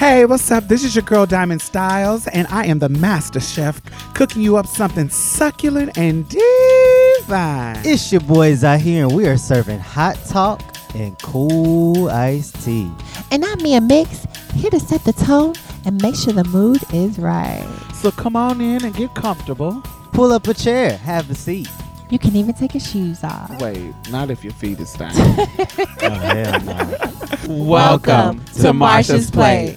Hey, what's up? This is your girl Diamond Stylz, and I am the master chef cooking you up something succulent and divine. It's your boys out here, and we are serving hot talk and cool iced tea. And I'm Mia Mix, here to set the tone and make sure the mood is right. So come on in and get comfortable. Pull up a chair, have a seat. You can even take your shoes off. Wait, not if your feet is down. Oh, hell no. Welcome to Marsha's Plate.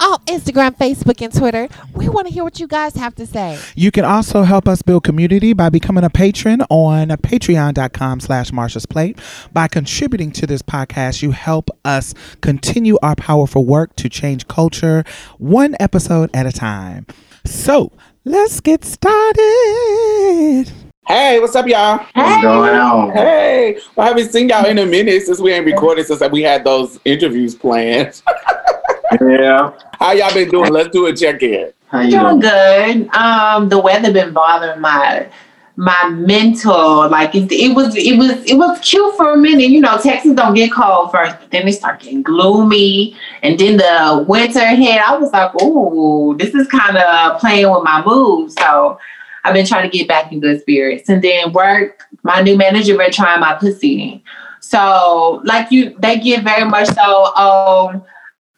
On Instagram, Facebook, and Twitter, we want to hear what you guys have to say. You can also help us build community by becoming a patron on patreon.com slash Marsha's Plate. By contributing to this podcast, you help us continue our powerful work to change culture one episode at a time. So let's get started. Hey, what's up, y'all? What's going on? Hey, well, I haven't seen y'all in a minute since we ain't recorded since we had those interviews planned. Yeah. How y'all been doing? Let's do a check in. How you Doing doing? good. Um, the weather been bothering my my mental. Like it, it was, it was, it was cute for a minute. You know, Texas don't get cold first, but then they start getting gloomy, and then the winter hit. I was like, "Ooh, this is kind of playing with my mood." So I've been trying to get back in good spirits, and then work. My new manager been trying my pussy. So, like you, they get very much so. Um,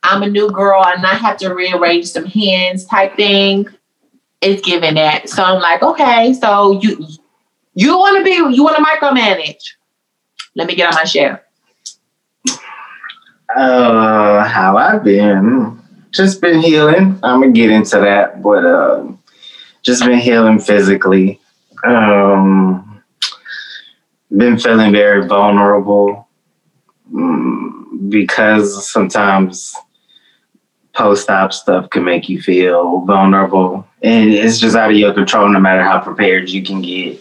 I'm a new girl and I have to rearrange some hands type thing. It's giving that. So I'm like, okay, so you you want to be you want to micromanage. Let me get on my share. Uh, how I've been? Just been healing. I'm gonna get into that, but um, just been healing physically. Um, been feeling very vulnerable mm, because sometimes post-op stuff can make you feel vulnerable, and it's just out of your control. No matter how prepared you can get,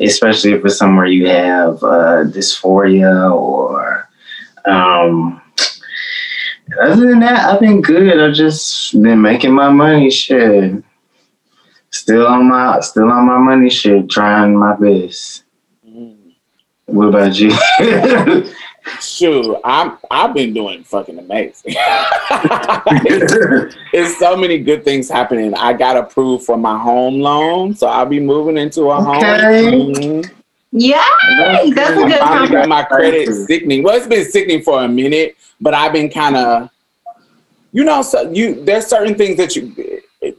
especially if it's somewhere you have uh, dysphoria or. Um, other than that, I've been good. I've just been making my money shit. Still on my still on my money shit, trying my best. What about you? Shoot, I'm I've been doing fucking amazing. It's so many good things happening. I got approved for my home loan, so I'll be moving into a Okay. home. Mhm. Yay! That's a I good finally got my credit sickening. Well, it's been sickening for a minute, but I've been kind of, you know, so you there's certain things that you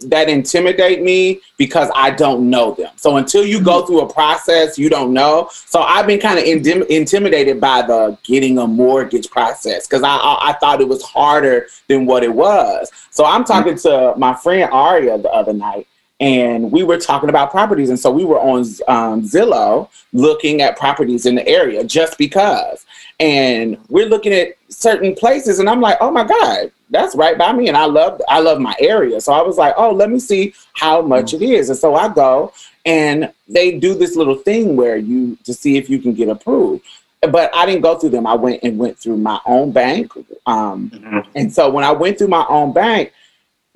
that intimidate me because I don't know them. So until you go through a process, you don't know. So I've been kind of indim- intimidated by the getting a mortgage process because I, I I thought it was harder than what it was. So I'm talking to my friend Aria the other night, and we were talking about properties. And so we were on um, Zillow looking at properties in the area just because. And we're looking at certain places, and I'm like, oh my God, that's right by me. And I love I love my area. So I was like, oh, let me see how much it is. And so I go and they do this little thing where you to see if you can get approved. But I didn't go through them. I went and went through my own bank. Um, Mhm. and so when I went through my own bank,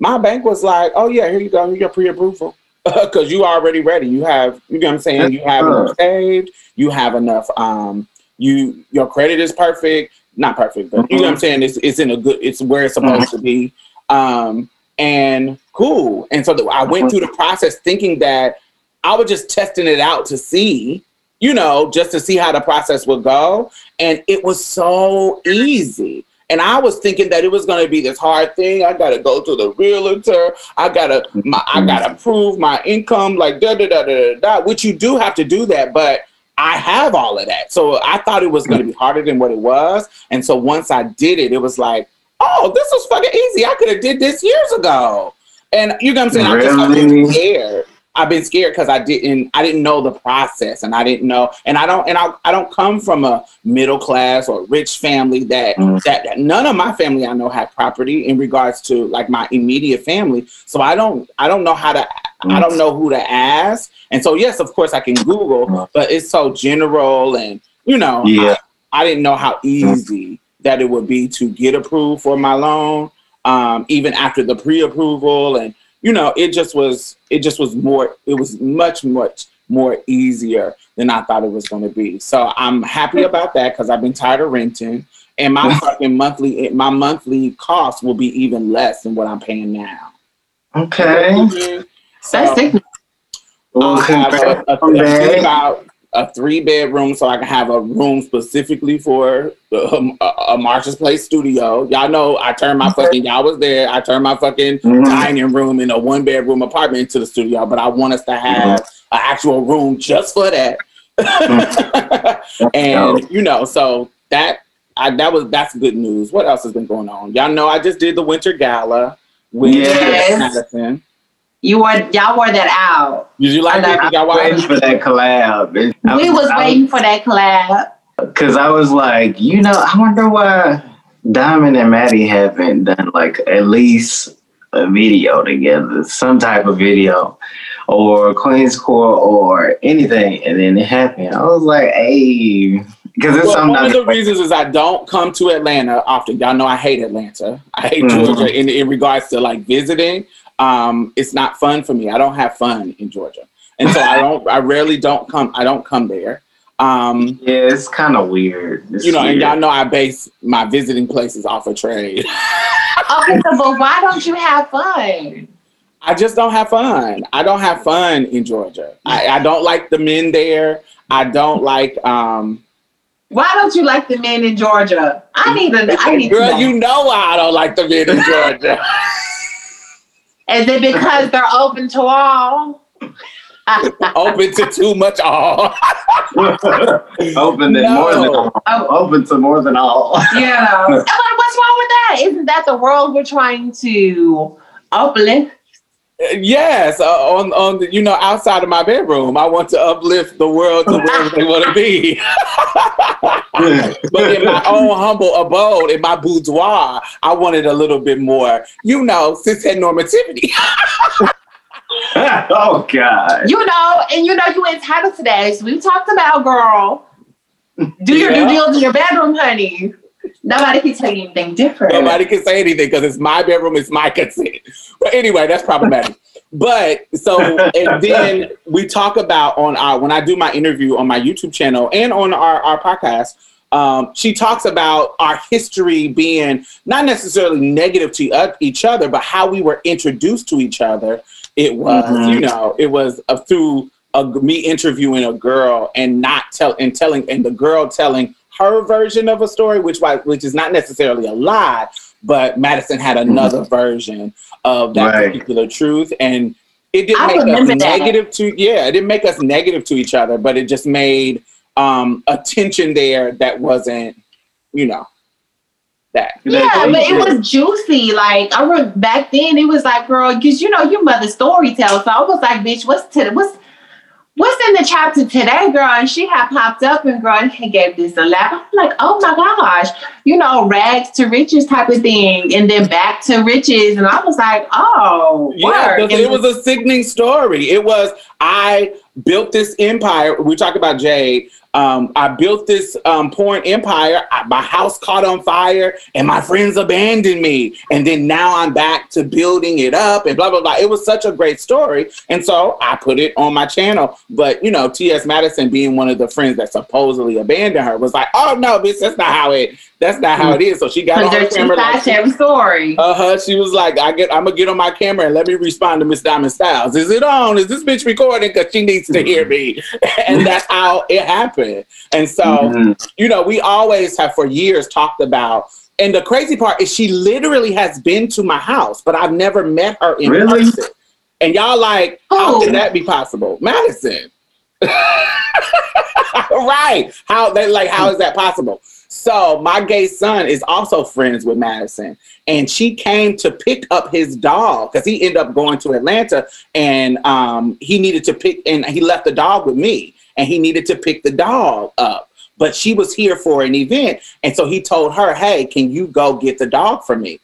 my bank was like, "Oh yeah, here you go, here's your pre-approval." Because you already ready. You have, you know what I'm saying. You have enough saved. You have enough. Um, you your credit is perfect. Not perfect, but you know what I'm mm-hmm. saying. It's it's in a good. It's where it's supposed to mm-hmm. be. Um, and cool. And so the, I went mm-hmm. through the process thinking that I was just testing it out to see, you know, just to see how the process would go. And it was so easy. And I was thinking that it was going to be this hard thing. I got to go to the realtor. I got to, I got to prove my income, like da da da da da da. Which you do have to do that, but I have all of that. So I thought it was going to be harder than what it was. And so once I did it, it was like, oh, this was fucking easy. I could have did this years ago. And you know what I'm saying? I just Really? scared. I've been scared because I didn't I didn't know the process and I didn't know and I don't and I, I don't come from a middle class or rich family that, Mm. that that none of my family I know had property in regards to like my immediate family. So I don't I don't know how to I don't know who to ask. And so yes, of course I can Google, but it's so general and you know Yeah. I, I didn't know how easy that it would be to get approved for my loan, um, even after the pre-approval, and you know, it just was it just was more it was much much more easier than I thought it was going to be. So I'm happy about that because I've been tired of renting, and my fucking monthly eh, my monthly cost will be even less than what I'm paying now. Okay. So, That's. Well, I'll have a, a, a, about a three bedroom, so I can have a room specifically for um, a, a Marsha's Plate studio. Y'all know I turned my fucking y'all was there. I turned my fucking Mhm. dining room in a one bedroom apartment into the studio, but I want us to have an actual room just for that. and you know, so that I, that was that's good news. What else has been going on? Y'all know I just did the winter gala with Yes. Madison. You were y'all wore that out. Did you like I it? know. Did y'all watch waiting for that collab. It- I we was waiting for that collab. Because I was like, you know, I wonder why Diamond and Maddie haven't done like at least a video together, some type of video, or Queen's Core or anything. And then it happened. I was like, hey, because it's Well, one of I- the reasons is I don't come to Atlanta often. Y'all know I hate Atlanta. I hate Mhm. Georgia in, in regards to like visiting. Um, it's not fun for me. I don't have fun in Georgia, and so I don't. I rarely don't come. I don't come there. Um, yeah, it's kind of weird. It's you know, and y'all know I base my visiting places off of trade. Okay, so but why don't you have fun? I just don't have fun. I don't have fun in Georgia. I, I don't like the men there. I don't like. um Why don't you like the men in Georgia? I need to. I need to Girl, know. you know why I don't like the men in Georgia. Is it because they're open to all? Open to too much all. open to more than No. all. Open to more than all. Yeah. But what's wrong with that? Isn't that the world we're trying to uplift? Yes, uh, on on the, you know outside of my bedroom, I want to uplift the world to wherever they want to be. but in my own humble abode, in my boudoir, I wanted a little bit more, you know, cishet normativity. oh God. You know, and you know you entitled to that. So we talked about girl. Do your Yeah. due diligence in your bedroom, honey. Nobody can say anything different. Nobody can say anything because it's my bedroom, it's my consent. But anyway, that's problematic. But so and then we talk about on our when I do my interview on my YouTube channel and on our, our podcast, um, she talks about our history being not necessarily negative to uh, each other, but how we were introduced to each other. It was, Mhm. you know, it was uh, through a, me interviewing a girl and not tell and telling and the girl telling her version of a story, which was which is not necessarily a lie, but Madison had another version of that Right. particular truth, and it didn't I make us that. negative to yeah, it didn't make us negative to each other, but it just made um a tension there that wasn't, you know, that. Yeah, but it was juicy. Like I remember back then, it was like, girl, because you know your mother's storyteller. So I was like, bitch, what's to what's what's in the chapter today, girl? And she had popped up and girl and he gave this a laugh. I'm like, oh my gosh, you know, rags to riches type of thing, and then back to riches. And I was like, oh, Yeah, it was a sickening story. It was I built this empire. We talk about Jade. Um, I built this um, porn empire. I, my house caught on fire, and my friends abandoned me. And then now I'm back to building it up, and blah blah blah. It was such a great story, and so I put it on my channel. But you know, T.S. Madison, being one of the friends that supposedly abandoned her, was like, "Oh no, bitch, that's not how it. That's not how it is." So she got on her camera. Like, to story. uh huh. She was like, "I get, I'm gonna get on my camera and let me respond to Miss Diamond Stylz. Is it on? Is this bitch recording? Because she needs to hear me." and that's how it happened. And so, Mhm. you know, we always have for years talked about. And the crazy part is, she literally has been to my house, but I've never met her in Really? person. And y'all like, how Who? can that be possible, Madison? right? How they like? How is that possible? So my gay son is also friends with Madison, and she came to pick up his dog because he ended up going to Atlanta, and um, he needed to pick, and he left the dog with me, and he needed to pick the dog up. But she was here for an event, and so he told her, "Hey, can you go get the dog for me?"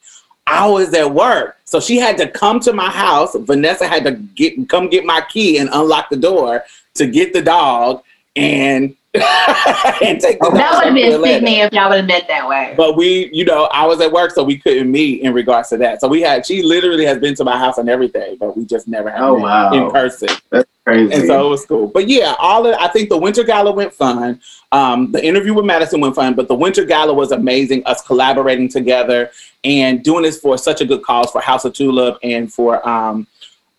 I was at work, so she had to come to my house. Vanessa had to get come get my key and unlock the door to get the dog and and take the dog That would have been Atlanta. sickening if y'all would have met that way. But we, you know, I was at work, so we couldn't meet in regards to that. So we had, she literally has been to my house and everything, but we just never had Oh, met wow. in person. Crazy. And so it was cool. But yeah, all of, I think the Winter Gala went fun. Um, the interview with Madison went fun, but the Winter Gala was amazing. Us collaborating together and doing this for such a good cause for House of Tulip and for um,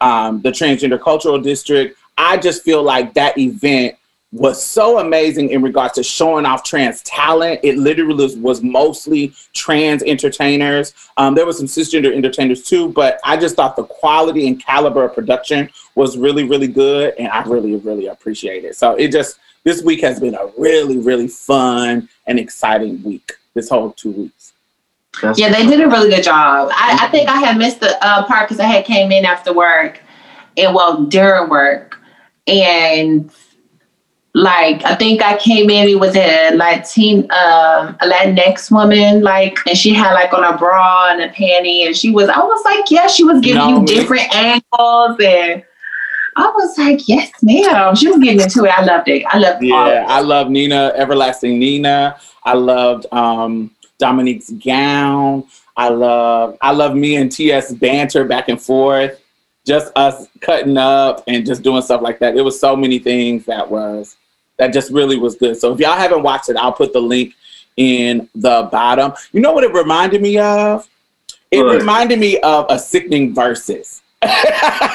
um, the Transgender Cultural District. I just feel like that event was so amazing in regards to showing off trans talent. It literally was, was mostly trans entertainers. Um, there was some cisgender entertainers too, but I just thought the quality and caliber of production was really, really good, and I really, really appreciate it. So it just this week has been a really, really fun and exciting week. This whole two weeks. That's Yeah, they did a really good job. I, I think I had missed the uh, part because I had came in after work, and well during work, and like I think I came in. It was a Latin, um, a Latinx woman, like, and she had like on a bra and a panty, and she was. I was like, yeah, she was giving No, you different angles, and I was like, yes, ma'am. She was getting into it. I loved it. I loved all Yeah. I love Nina, Everlasting Nina. I loved um, Dominique's gown. I love, I love me and TS banter back and forth. Just us cutting up and just doing stuff like that. It was so many things that was that just really was good. So if y'all haven't watched it, I'll put the link in the bottom. You know what it reminded me of? It What? reminded me of a sickening verses.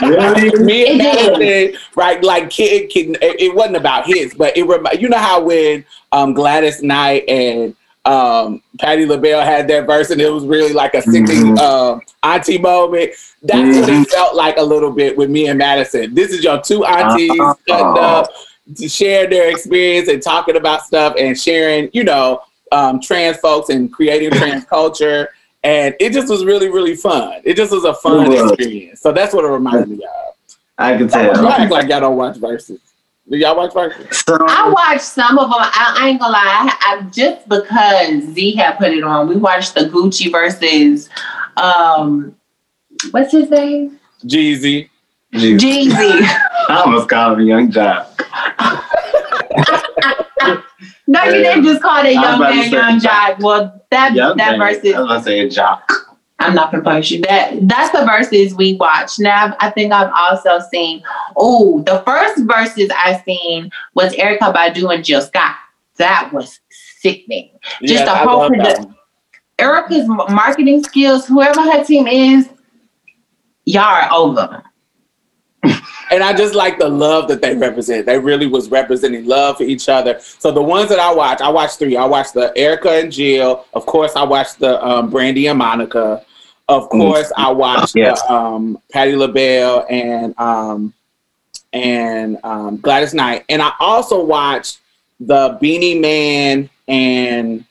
Really? me and It did. Madison, right? Like kid, kid, it, it wasn't about his, but it remi- you know how when um, Gladys Knight and um, Patti LaBelle had that verse, and it was really like a sickening Mhm. um, auntie moment. That's what Mhm. it felt like a little bit with me and Madison. This is your two aunties cutting up to share their experience and talking about stuff and sharing, you know, um, trans folks and creating trans culture. And it just was really, really fun. It just was a fun was. experience. So that's what it reminded me of. I can Y'all tell. act like y'all don't watch verses. Do y'all watch verses? I watched some of them. I, I ain't gonna lie. I, I just because Z had put it on. We watched the Gucci versus um, what's his name? Jeezy. Jeez. Jeezy. I almost called him a young job. No, you didn't just call I that young about to man young jock. jock. Well, that Young that man. versus I was gonna say a jock. I'm not gonna punish you. That that's the verses we watch. Now I think I've also seen. Oh, the first verses I seen was Erykah Badu and Jill Scott. That was sickening. Just the I whole love produ- Erykah's marketing skills, whoever her team is, y'all are over. And I just like the love that they represent. They really was representing love for each other. So the ones that I watch, I watched three. I watched the Erykah and Jill. Of course, I watched the um, Brandy and Monica. Of course, I watched Yes. the, um, Patti LaBelle and um, and um, Gladys Knight. And I also watched the Beenie Man and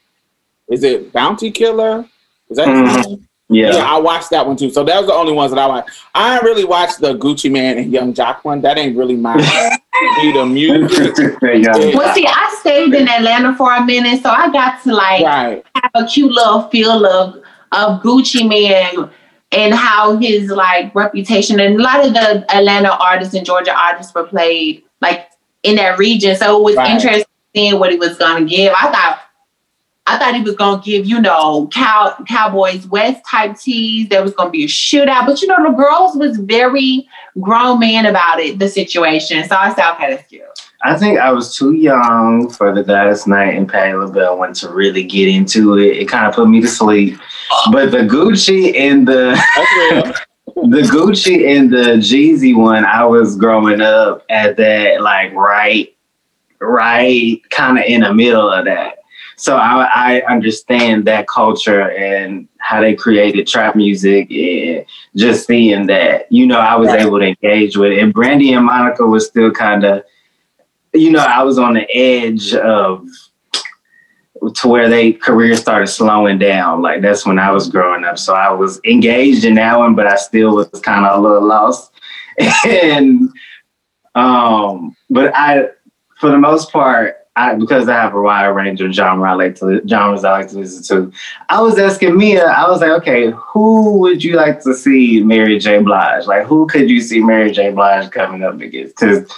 is it Bounty Killer? Is that name? Yeah. Yeah, I watched that one too. So that was the only ones that I watched. I ain't really watched the Gucci Mane and Young Joc one. That ain't really my be the music. yeah. Well, see, I stayed in Atlanta for a minute, so I got to like Right. have a cute little feel of of Gucci Mane and how his like reputation and a lot of the Atlanta artists and Georgia artists were played like in that region. So it was Right. interesting seeing what he was gonna give. I thought I thought he was gonna give, you know, cow Cowboys West type tees. There was gonna be a shootout, but you know, the girls was very grown man about it, the situation. So I said, okay, that's cute. I think I was too young for the Gladys Knight and Patti LaBelle one to really get into it. It kind of put me to sleep. But the Gucci and the the Gucci and the Jeezy one, I was growing up at that like right, right, kind of in the middle of that. So I, I understand that culture and how they created trap music and just seeing that, you know, I was Right. able to engage with it. And Brandy and Monica was still kind of, you know, I was on the edge of to where they careers started slowing down. Like that's when I was growing up. So I was engaged in that one, but I still was kind of a little lost. and um, but I, for the most part, I because I have a wide range of genre I like to genres I like to listen to. I was asking Mia, I was like, okay, who would you like to see Mary J. Blige? Like, who could you see Mary J. Blige coming up against? Because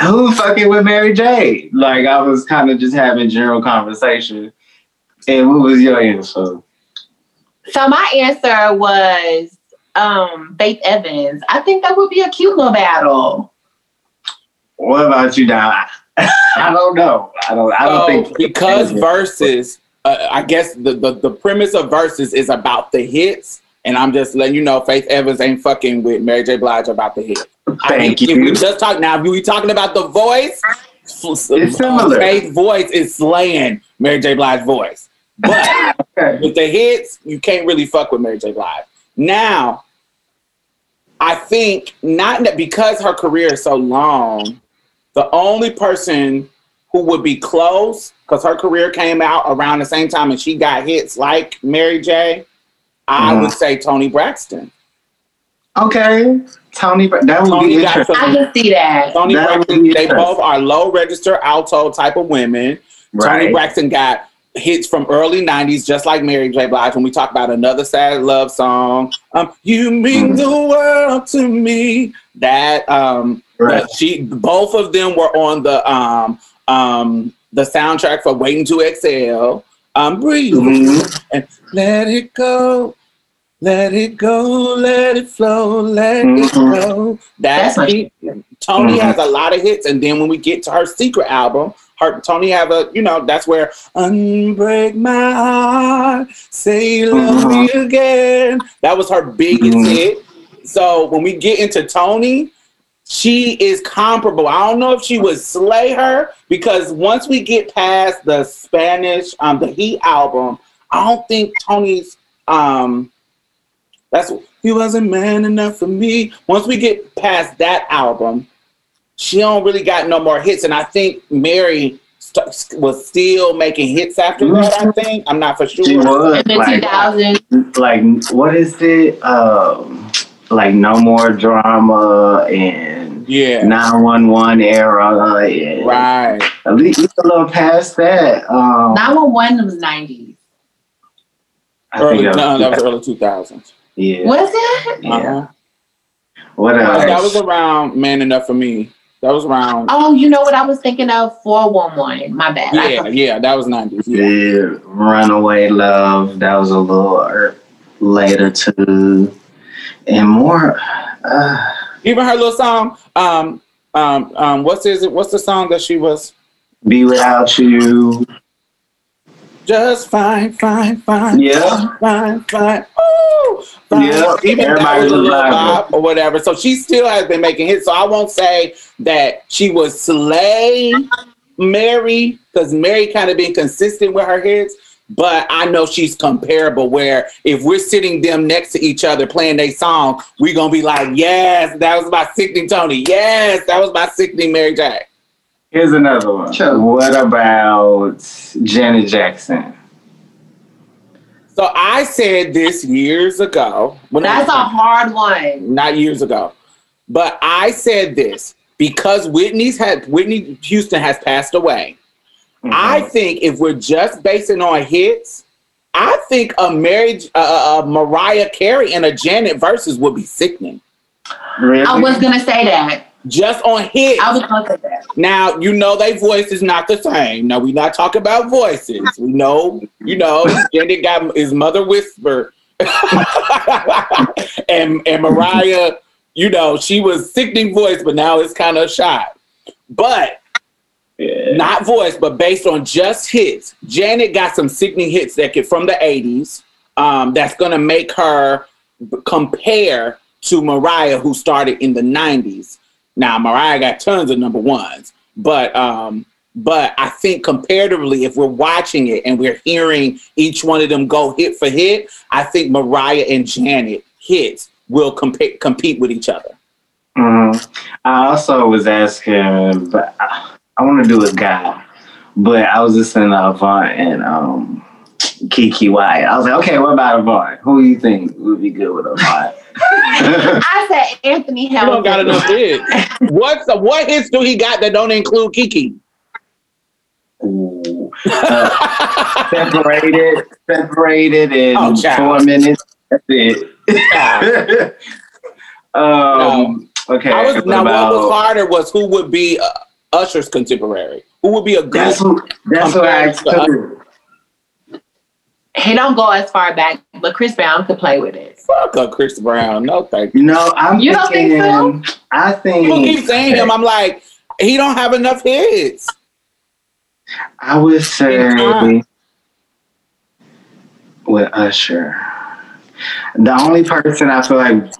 who fucking with Mary J? Like, I was kind of just having general conversation. And what was your answer? So my answer was um Faith Evans. I think that would be a cute little battle. What about you, Don? I don't know. I don't. I don't So, think because verses, uh, I guess the, the the premise of verses is about the hits, and I'm just letting you know, Faith Evans ain't fucking with Mary J. Blige about the hit. I mean, Thank If we you. just talk now, if we talking about the voice, It's similar. Faith voice is slaying Mary J. Blige's voice, but Okay. with the hits, you can't really fuck with Mary J. Blige. Now, I think not because her career is so long, the only person who would be close, because her career came out around the same time and she got hits like Mary J. I Mhm. would say Toni Braxton. Okay. Toni, Bra- that would Toni be interesting. I can see that. Toni That Braxton, they both are low register alto type of women. Toni Braxton got hits from early 90s, just like Mary J. Blige. When we talk about another sad love song, um, You Mean Mhm. the World to Me. That um Right. she both of them were on the um um the soundtrack for Waiting to Exhale. Um breathe Mhm. and let it go. Let it go, let it flow, let Mhm. it go. That's That's she, Toni Mhm. has a lot of hits, and then when we get to her secret album, her Toni have a you know that's where unbreak my heart, say love me again. That was her biggest Mhm. hit. So when we get into Toni, she is comparable. I don't know if she would slay her because once we get past the Spanish, um, the Heat album, I don't think Toni's um that's he wasn't man enough for me. Once we get past that album, she don't really got no more hits, and I think Mary st- was still making hits after that. I think I'm not for sure. She sure. was In the like, 2000s. like what is it? Um, like no more drama and Yeah, nine one one era. And right. At least a little past that. Um, 911 was 90s. Early, think no, that was that early 2000s. yeah. What is it? Uh-huh. What else? That was around Man Enough for Me. That was around. Oh, you know what I was thinking of? 411. My bad. Yeah, yeah, that was 90s. Yeah. Yeah, Runaway Love. That was a little er- later too, and more. Uh, Even her little song, um, um, um, what's is it? What's the song that she was Be without you. just fine, fine, fine, Yeah. fine, fine, ooh, fine. Yeah, Even that everybody a was little vibing. or whatever. So she still has been making hits. So I won't say that she was slay Mary because Mary kind of been consistent with her hits. But I know she's comparable. Where if we're sitting them next to each other playing their song, we're gonna be like, "Yes, that was my sickening Toni. Yes, that was my sickening Mary J." Here's another one. Sure. What about Janet Jackson? So I said this years ago. When That's a I, hard one. not years ago, but I said this because Whitney's had Whitney Houston has passed away. I Mm-hmm. think if we're just basing on hits, I think a marriage, uh, a Mariah Carey and a Janet versus would be sickening. really? I was going to say that. Just on hits. I was going to say that. Now you know their voice is not the same. Now we're not talking about voices. We know, you know, Janet got his mother whisper, and and Mariah, you know, she was sickening voice, but now it's kind of shot. But Yeah. not voice, but based on just hits. Janet got some sickening hits that get from the '80s. Um, that's gonna make her b- compare to Mariah, who started in the '90s. Now Mariah got tons of number ones, but um, but I think comparatively, if we're watching it and we're hearing each one of them go hit for hit, I think Mariah and Janet hits will compete compete with each other. Mhm. I also was asking, but I, I want to do a guy. but I was listening to Avant and um, Keke Wyatt. I was like, okay, what about Avant? Who do you think would be good with Avant? I said Anthony He don't got enough hits. What's the, what hits do he got that don't include Keke? Ooh. Uh, separated, separated in Oh, child. four minutes. That's it. um, okay. I was what now about- what was harder was who would be uh, Usher's contemporary. Who would be a good That's what. That's what I asked too. He don't go as far back, but Chris Brown could play with it. fuck up Chris Brown? No thank you. No, I'm You don't think so? I think. People keep saying him. I'm like, he don't have enough hits. I would say with Usher. The only person I feel like,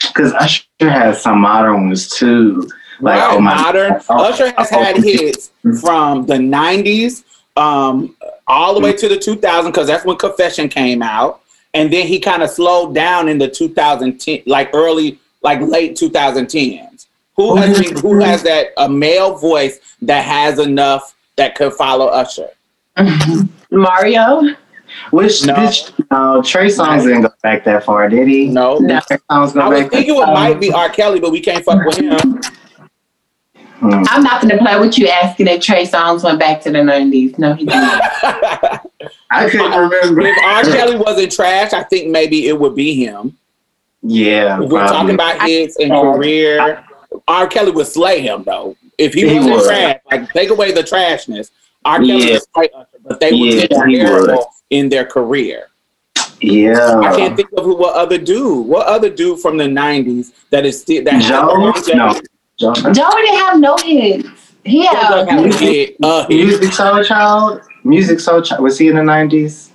because Usher has some modern ones too. Like right, oh my, modern. oh, Usher has oh, had hits from the '90s um, all the way to the 2000s because that's when Confession came out, and then he kind of slowed down in the 2010, like early, like late 2010s. Who has been, who has that a male voice that has enough that could follow Usher? Mario? Which No. which no Trey Songz didn't go back that far, did he? No. No. Trey Songz go I was back thinking it might be R. Kelly, but we can't fuck with him. Hmm. I'm not gonna play with you asking if Trey Songz went back to the 90s. No, he didn't. I couldn't remember. if R. Kelly wasn't trash, I think maybe it would be him. Yeah, we're probably. talking about hits and career, R. Kelly would slay him though. If he, He wasn't would. trash, like take away the trashness, R. Kelly Yeah. would slay Usher, but they would Yeah, be he would. terrible in their career. yeah. I can't think of who what other dude. What other dude from the '90s that is still that Joe? has No. Joe. Joe didn't have no hits. He had have a hit. Uh. Musiq Soulchild. Music Soul Child. Was he in the nineties?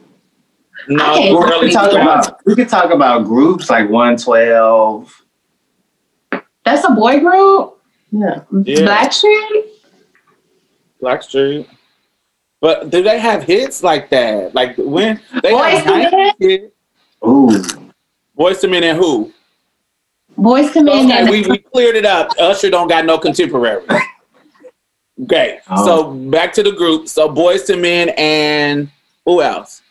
No, we early could talk about we could talk about groups like One Twelve. that's a boy group. Yeah. Yeah. Blackstreet. Blackstreet. But do they have hits like that? Like when they Boys have to Men? Ooh. Boyz II Men and who? Boys come in Okay, and we, we cleared it up. Usher don't got no contemporary. Okay, Oh. so back to the group. So Boyz II Men and who else?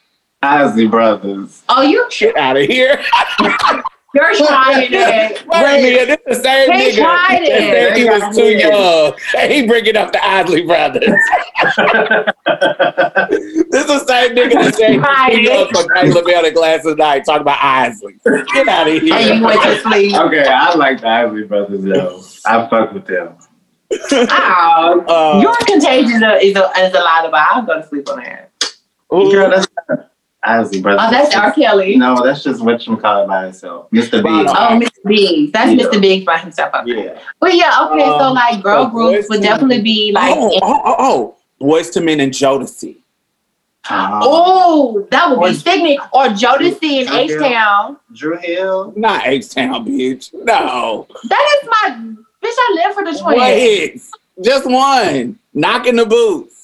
Isley Brothers. oh, you Get out of here. you're trying it. Wait a minute, this the same He nigga tried that it. said he was too young. He bringing up the Isley Brothers. this is the same nigga that said he was too young for Taylor Bell and Glasses Night talking about Isley. Get out of here. And you went to sleep. okay, I like the Isley Brothers though. I fuck with them. Oh, Uh, your contagion is a, is a lot about. I'll go to sleep on that. who- Girl, that's not Isley Brothers. Oh, that's R. Kelly. No, that's just what you call it by itself. Mr. B. Oh, Mr. Biggs. That's Yeah. Mr. Biggs by himself. Okay. Yeah. But yeah, okay. so Um, like girl so groups would definitely be like, oh, oh, oh, oh. Boyz II Men and Jodeci. Um, oh, that would be Or- Or Jodeci and H Town. Dru Hill. Not H Town, bitch. No. That is my bitch. I live for the What twins. hits? Just one. Knocking the boots.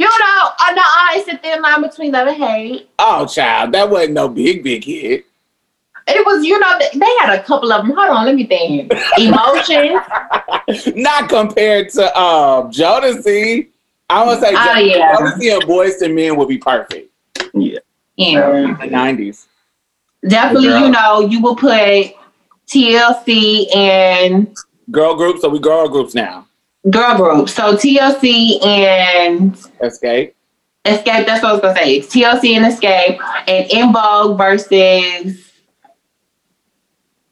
You know, I know I sit there in line between love and hate. Oh, child, that wasn't no big, big hit. It was, you know, they- they had a couple of them. Hold on, let me think. Emotions. Not compared to um Jodeci. I want to say Oh, Jodeci, yeah. Jodeci and Boyz II Men would be perfect. Yeah. Yeah. In the 90s. Definitely, Girl. you know, you will put TLC and Girl groups, so we girl groups now. Girl group. So TLC and Xscape. Xscape, that's what I was gonna say. TLC and Xscape and En Vogue versus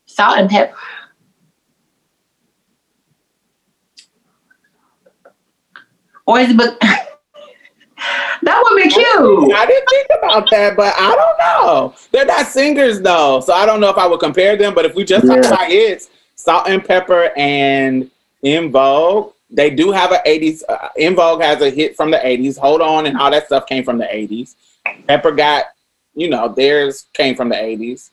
Salt-N-Pepa. Or is it but that would be cute. I didn't think about that, but I don't know. They're not singers though, so I don't know if I would compare them. But if we just talk Yeah. about hits, Salt-N-Pepa and En Vogue, they do have an 80s. Uh, En Vogue has a hit from the 80s. Hold on, and all that stuff came from the 80s. Pepa got, you know, theirs came from the 80s.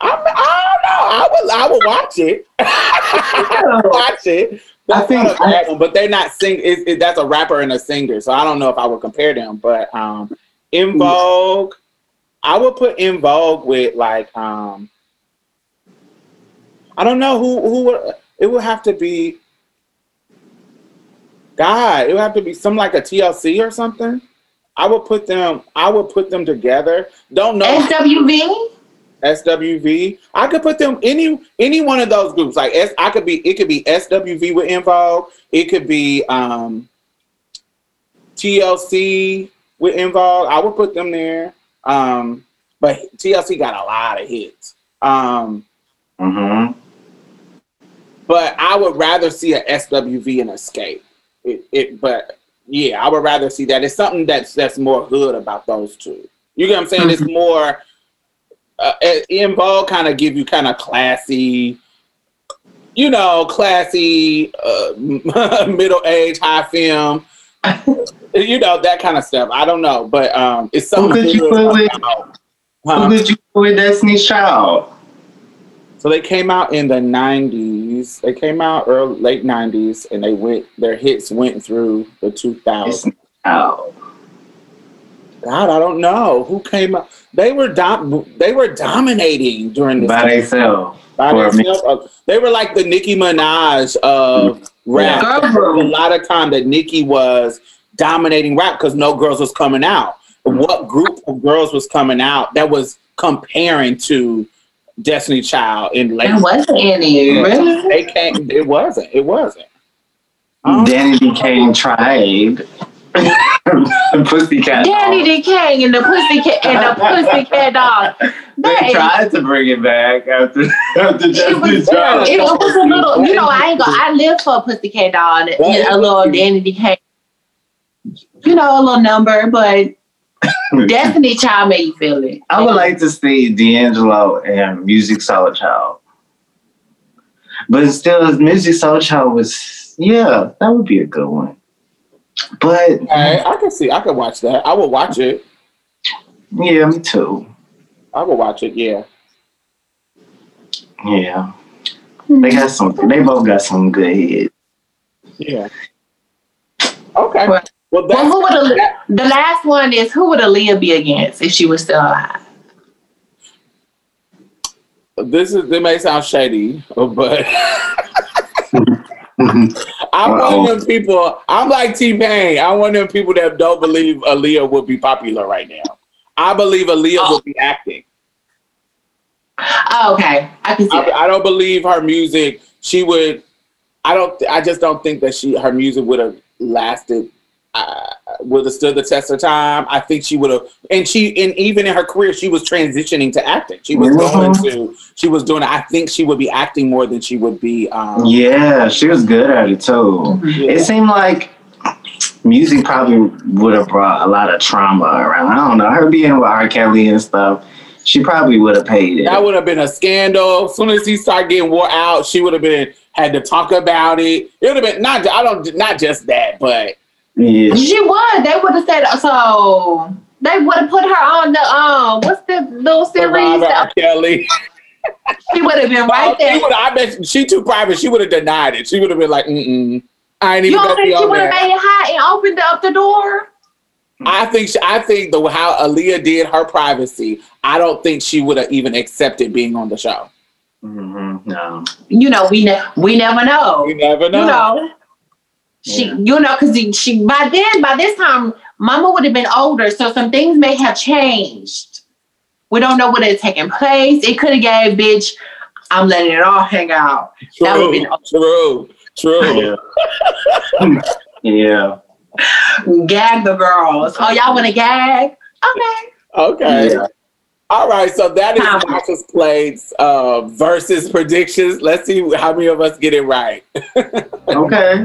I'm, I don't know. I would, I would watch it. I would watch it. I think- not one, but they're not sing. It, it, that's a rapper and a singer, so I don't know if I would compare them. But um, En Vogue, I would put En Vogue with like um, I don't know who who would it would have to be. God, it would have to be some like a TLC or something. I would put them. I would put them together. Don't know SWV. SWV. I could put them any any one of those groups. Like S, I could be. It could be SWV with info. It could be um, TLC with involved. I would put them there. Um, but TLC got a lot of hits. Um, hmm but I would rather see a SWV and Xscape. It, it, but yeah, I would rather see that. It's something that's that's more hood about those two. You get what I'm saying? It's more uh, En Vogue, kind of give you kind of classy, you know, classy, uh, middle age, high film. you know that kind of stuff. I don't know, but um, it's Who something. could you put with? about- Who Huh? could you put with Destiny's Child? So they came out in the '90s. They came out early, late '90s, and they went. Their hits went through the 2000s. Destiny's Child. God, I don't know who came out. They were dom- They were dominating during this By themselves. By themselves. Uh, They were like the Nicki Minaj of rap. Girl There was group. a lot of time that Nicki was dominating rap because no girls was coming out. What group of girls was coming out that was comparing to Destiny Child in late? It wasn't any. Really? They came. It wasn't. It wasn't. Um, Danny became tried. Pussycat. Danny Dolls. the King and the Pussycat and the Pussycat Dog. They That is- tried to bring it back after after Destiny's It Child. it was a little, you know, I ain't gonna, I lived for a Pussycat Doll, and a little Danity Kane. You know, a little number, but Destiny Child made you feel it. I would like to see D'Angelo and Musiq Soulchild. But still, Musiq Soulchild was, yeah, that would be a good one. But, Okay, I can see. I can watch that. I will watch it. yeah, me too. I will watch it. Yeah. Yeah. They got some, they both got some good hits. Yeah. Okay. Well- Well, Well, who would that's, the last one is who would Aaliyah be against if she was still alive? this is. It may sound shady, but I'm Uh-oh. one of them people. I'm like T Pain. I'm one of them people that don't believe Aaliyah would be popular right now. I believe Aaliyah Oh. would be acting. Oh, okay, I can see I, that. I don't believe her music. She would. I don't. I just don't think that she her music would have lasted. Uh, would have stood the test of time. I think she would have, and she, and even in her career, she was transitioning to acting. She was going Mhm. to, she was doing. I think she would be acting more than she would be. Um, Yeah, she was good at it too. Yeah. It seemed like music probably would have brought a lot of trauma around. I don't know. Her being with R. Kelly and stuff, she probably would have paid it. That would have been a scandal. As soon as he started getting wore out, she would have been had to talk about it. It would have been not. I don't. Not just that, but yeah. She would. They would have said so. They would have put her on the um. What's the little series? Robert R. Kelly. She would have been right Oh, there. would. I bet she too private. She would have denied it. She would have been like, "Mm, mm." I ain't You even don't think she would have made it hot and opened up the door? I think. She, I think the how Aaliyah did her privacy. I don't think she would have even accepted being on the show. hmm No. You know, we ne- we never know. You never know. You know, she, Yeah. you know, because she by then, by this time, Mama would have been older, so some things may have changed. We don't know what had taken place. It could have gave bitch. I'm letting it all hang out. That True. would've been- True. True. Yeah. yeah. Gag the girls. Oh, y'all want to gag? Okay. Okay. Yeah. All right, so that is Time. Marsha's Plates uh, versus predictions. Let's see how many of us get it right. Okay.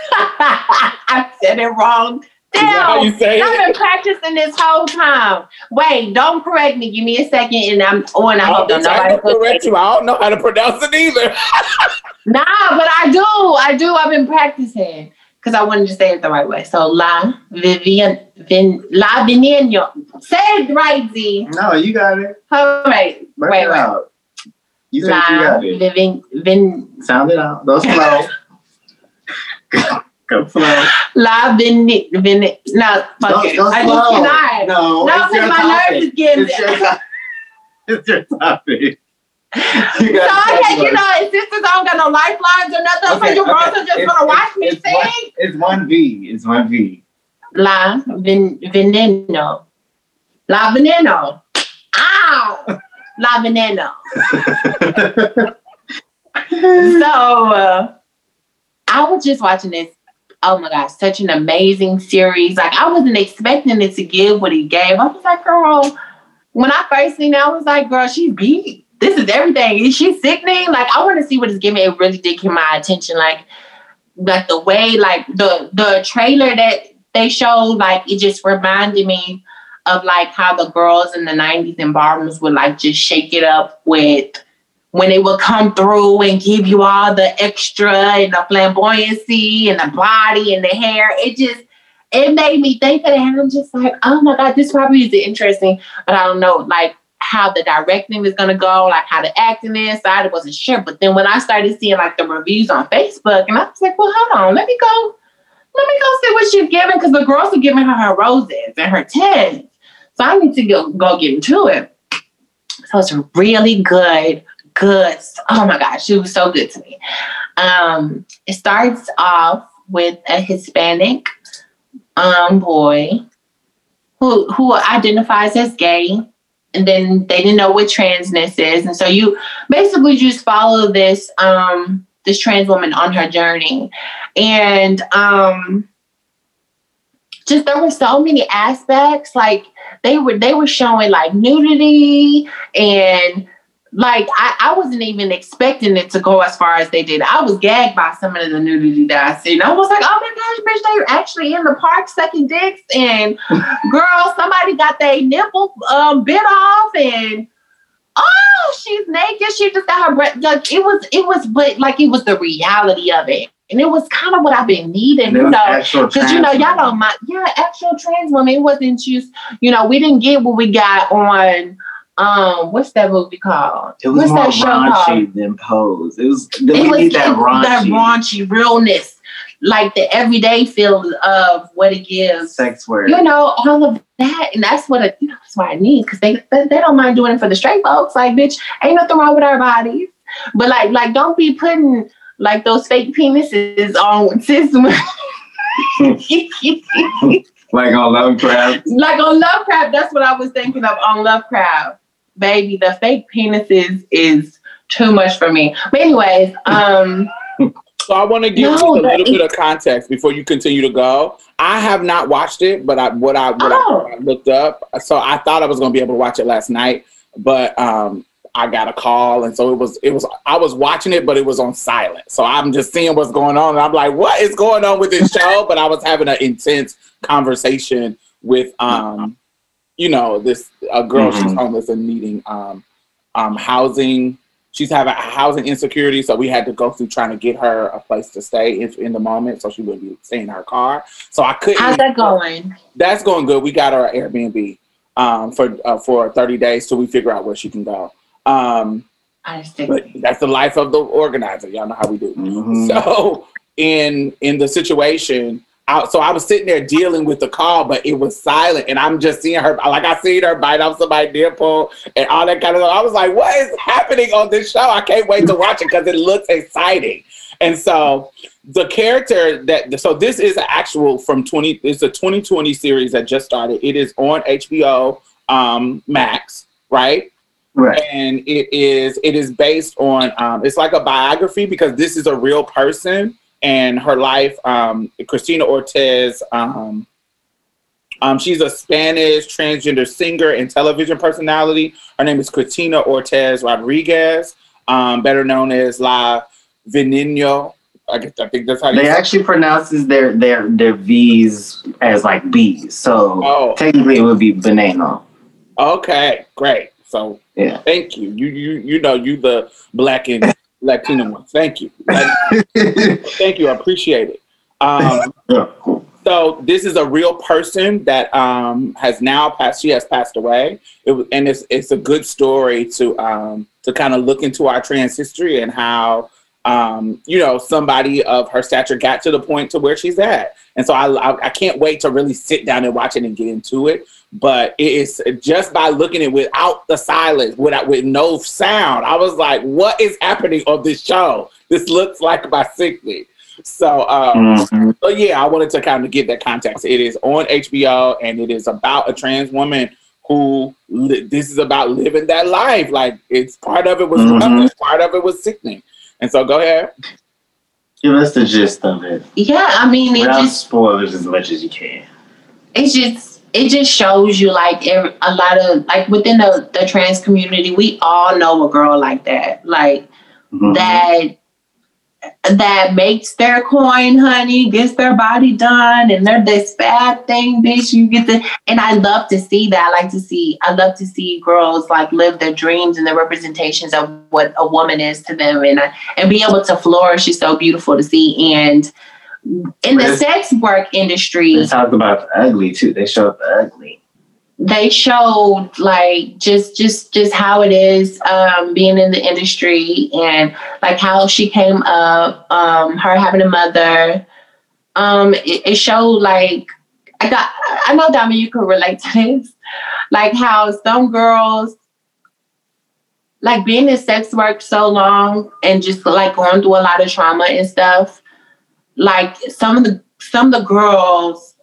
I said it wrong. that how Damn. you say? I've been practicing this whole time. Wait, don't correct me. Give me a second and I'm on. I I hope don't nobody correct you. I don't know how to pronounce it either. Nah, but I do. I do. I've been practicing because I wanted to say it the right way. So La Vivian Vin La Veneno. Say it right, Z. No, you got it. All right. Work wait, it wait. out. You said you got it. Vivin Vin Sound it out. Go slow. go. La Vin Vin No, fuck it. I just cannot. No, No, your because my topic. nerves is getting It's your, to- it's your topic. You So okay, you know, sisters don't got no lifelines or nothing, so Okay, you girls okay. are just It's- gonna watch me it's sing. One, it's one V. It's one V. La vin, veneno. La veneno. Ow! La veneno. so uh, I was just watching this. Oh my gosh, such an amazing series. Like I wasn't expecting it to give what he gave. I was like, girl, when I first seen it, I was like, girl, she's beat. This is everything. Is she sickening? Like I want to see what it's giving. It really did get my attention. Like, like the way, like the the trailer that they showed, like it just reminded me of like how the girls in the 90s and ballrooms would like just shake it up with when they would come through and give you all the extra and the flamboyancy and the body and the hair. It just it made me think of that. And I'm just like, oh my God, this probably is interesting, but I don't know like how the directing is gonna go, like how the acting is. So I wasn't sure. But then when I started seeing like the reviews on Facebook, and I was like, well, hold on, let me go let me go see what she's giving because the girls are giving her her roses and her tens. So I need to go, go get into it. So it's really good, good. Oh my gosh, she was so good to me. Um, it starts off with a Hispanic um, boy who who identifies as gay, and then they didn't know what transness is, and so you basically just follow this um, this trans woman on her journey and um just there were so many aspects like they were they were showing like nudity and like I, I wasn't even expecting it to go as far as they did. I was gagged by some of the nudity that I seen. I was like, oh my gosh, bitch, they're actually in the park sucking dicks and girl, somebody got their nipple um bit off and oh, she's naked. She just got her breath. Like it was, it was, but like it was the reality of it. And it was kind of what I've been needing, you know. Because you know, y'all know my yeah, actual trans woman. It wasn't just, you know, we didn't get what we got on um what's that movie called? It was what's more that show raunchy called? than pose. It was. It was that it- raunchy. that raunchy realness, like the everyday feel of what it gives. sex work. You know, all of that, and that's what I, you know, that's what I need because they, they they don't mind doing it for the straight folks. Like, bitch, ain't nothing wrong with our bodies, but like like don't be putting like those fake penises on cis like on Lovecraft. like on Lovecraft, that's what I was thinking of on Lovecraft. Baby, the fake penises is too much for me. But anyways, um, So I want to give No, you a little bit of context before you continue to go. I have not watched it, but I what I what Oh. I looked up. So I thought I was going to be able to watch it last night, but um, I got a call, and so it was it was I was watching it, but it was on silent. So I'm just seeing what's going on, and I'm like, what is going on with this show? but I was having an intense conversation with um, you know, this a girl she's Mhm. homeless and needing um, um housing she's having housing insecurity, so we had to go through trying to get her a place to stay in, in the moment, so she wouldn't be staying in her car. So I couldn't. how's that going? That's going good. We got her an Airbnb um, for uh, for thirty days till we figure out where she can go. Um, I just think but that's the life of the organizer. Y'all know how we do. Mhm. So in in the situation, I, so I was sitting there dealing with the call, but it was silent, and I'm just seeing her like I seen her bite off somebody's nipple and all that kind of stuff. I was like, "What is happening on this show? I can't wait to watch it because it looks exciting." And so the character that so this is actual from 20 it's a 2020 series that just started. It is on HBO um, Max, right? Right. and it is it is based on um, it's like a biography because this is a real person and her life um, cristina Ortiz, um, um, she's a spanish transgender singer and television personality her name is cristina Ortiz rodriguez um, better known as la veneno I, guess, I think that's how They actually pronounces their their their V's as like B's. So Oh. technically it would be banana. okay great so Yeah. thank you you you you know you the black and latino one thank you thank you i appreciate it um. So this is a real person that um, has now passed. She has passed away. It was, and it's it's a good story to um, to kind of look into our trans history and how um, you know somebody of her stature got to the point to where she's at. And so I, I I can't wait to really sit down and watch it and get into it. But it is just by looking at it without the silence, without with no sound. I was like, what is happening on this show? This looks like my sickness. So um, Mhm. so yeah, I wanted to kind of give that context. It is on HBO, and it is about a trans woman who li- this is about living that life. Like it's part of it was rough, part of it was sickening. And so go ahead. Give us the gist of it. Yeah, I mean, it Without just spoilers as much as you can. it's just it just shows you like a lot of like within the the trans community, we all know a girl like that, like Mhm. that that makes their coin, honey, gets their body done, and they're this bad thing, bitch. You get the and I love to see that. I like to see I love to see girls like live their dreams and their representations of what a woman is to them, and I, and be able to flourish is so beautiful to see. And in the sex work industry, They talked about the ugly too. They show up the ugly. they showed like just just just how it is um being in the industry and like how she came up um her having a mother um it, it showed like i got i know Dami, you could relate to this like how some girls like being in sex work so long and just like going through a lot of trauma and stuff like some of the some of the girls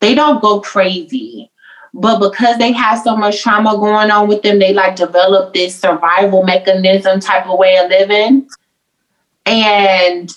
they don't go crazy but because they have so much trauma going on with them, they like develop this survival mechanism type of way of living. And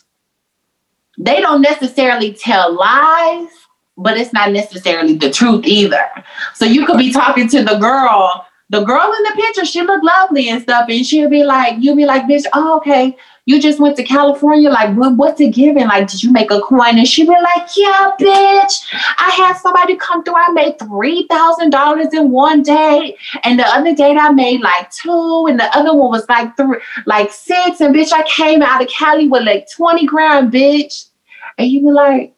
they don't necessarily tell lies, but it's not necessarily the truth either. So you could be talking to the girl, the girl in the picture, she look lovely and stuff, and she'll be like, you'll be like, bitch, oh, okay. You just went to California, like, what, what's it giving? Like, did you make a coin? And she'll be like, yeah, bitch. I had somebody come through. I made three thousand dollars in one day, and the other date I made like two, and the other one was like three, like six. And bitch, I came out of Cali with like twenty grand, bitch. And you be like,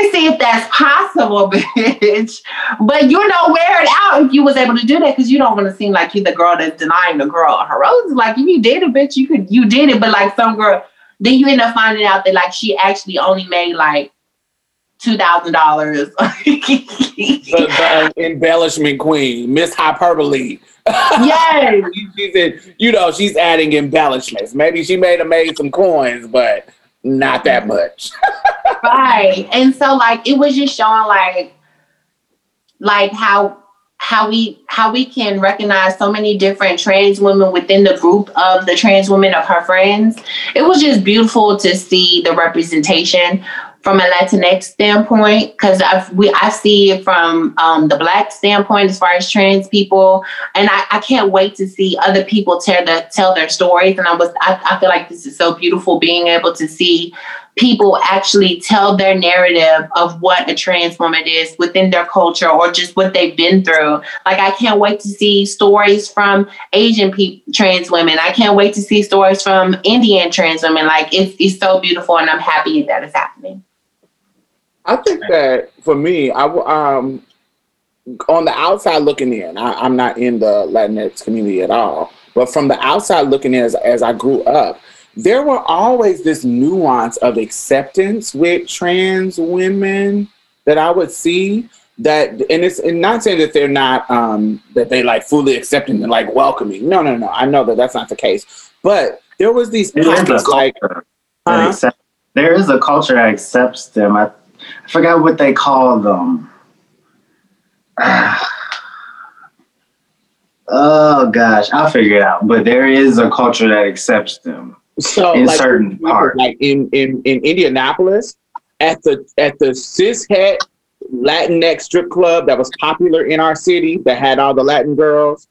can see if that's possible, bitch. But you know, wear it out if you was able to do that, because you don't want to seem like you're the girl that's denying the girl her roses. Like if you did it, bitch, you could you did it. But like some girl, then you end up finding out that like she actually only made like two thousand dollars. The, the um, embellishment queen, Miss Hyperbole. Yes. she's in, you know, she's adding embellishments. Maybe she may have made some coins, but not that much. right. And so like it was just showing like like how how we how we can recognize so many different trans women within the group of the trans women of her friends. It was just beautiful to see the representation from a Latinx standpoint because I we I see it from um, the black standpoint as far as trans people, and I, I can't wait to see other people tell the tell their stories. And I was I, I feel like this is so beautiful being able to see people actually tell their narrative of what a trans woman is within their culture or just what they've been through. Like I can't wait to see stories from Asian people, trans women. I can't wait to see stories from Indian trans women. Like it's it's so beautiful, and I'm happy that it's happening. I think that for me, I um on the outside looking in, I, I'm not in the Latinx community at all. But from the outside looking in, as, as I grew up, there were always this nuance of acceptance with trans women that I would see that and it's and not saying that they're not um that they like fully accepting and like welcoming no no no i know that that's not the case but there was these There is a pockets like culture that Huh? accept- there is a culture that accepts them. I, I forgot what they call them. oh gosh, I'll figure it out. But there is a culture that accepts them. so in like, certain parts. like in in in indianapolis at the at the cishet latinx strip club that was popular in our city that had all the latin girls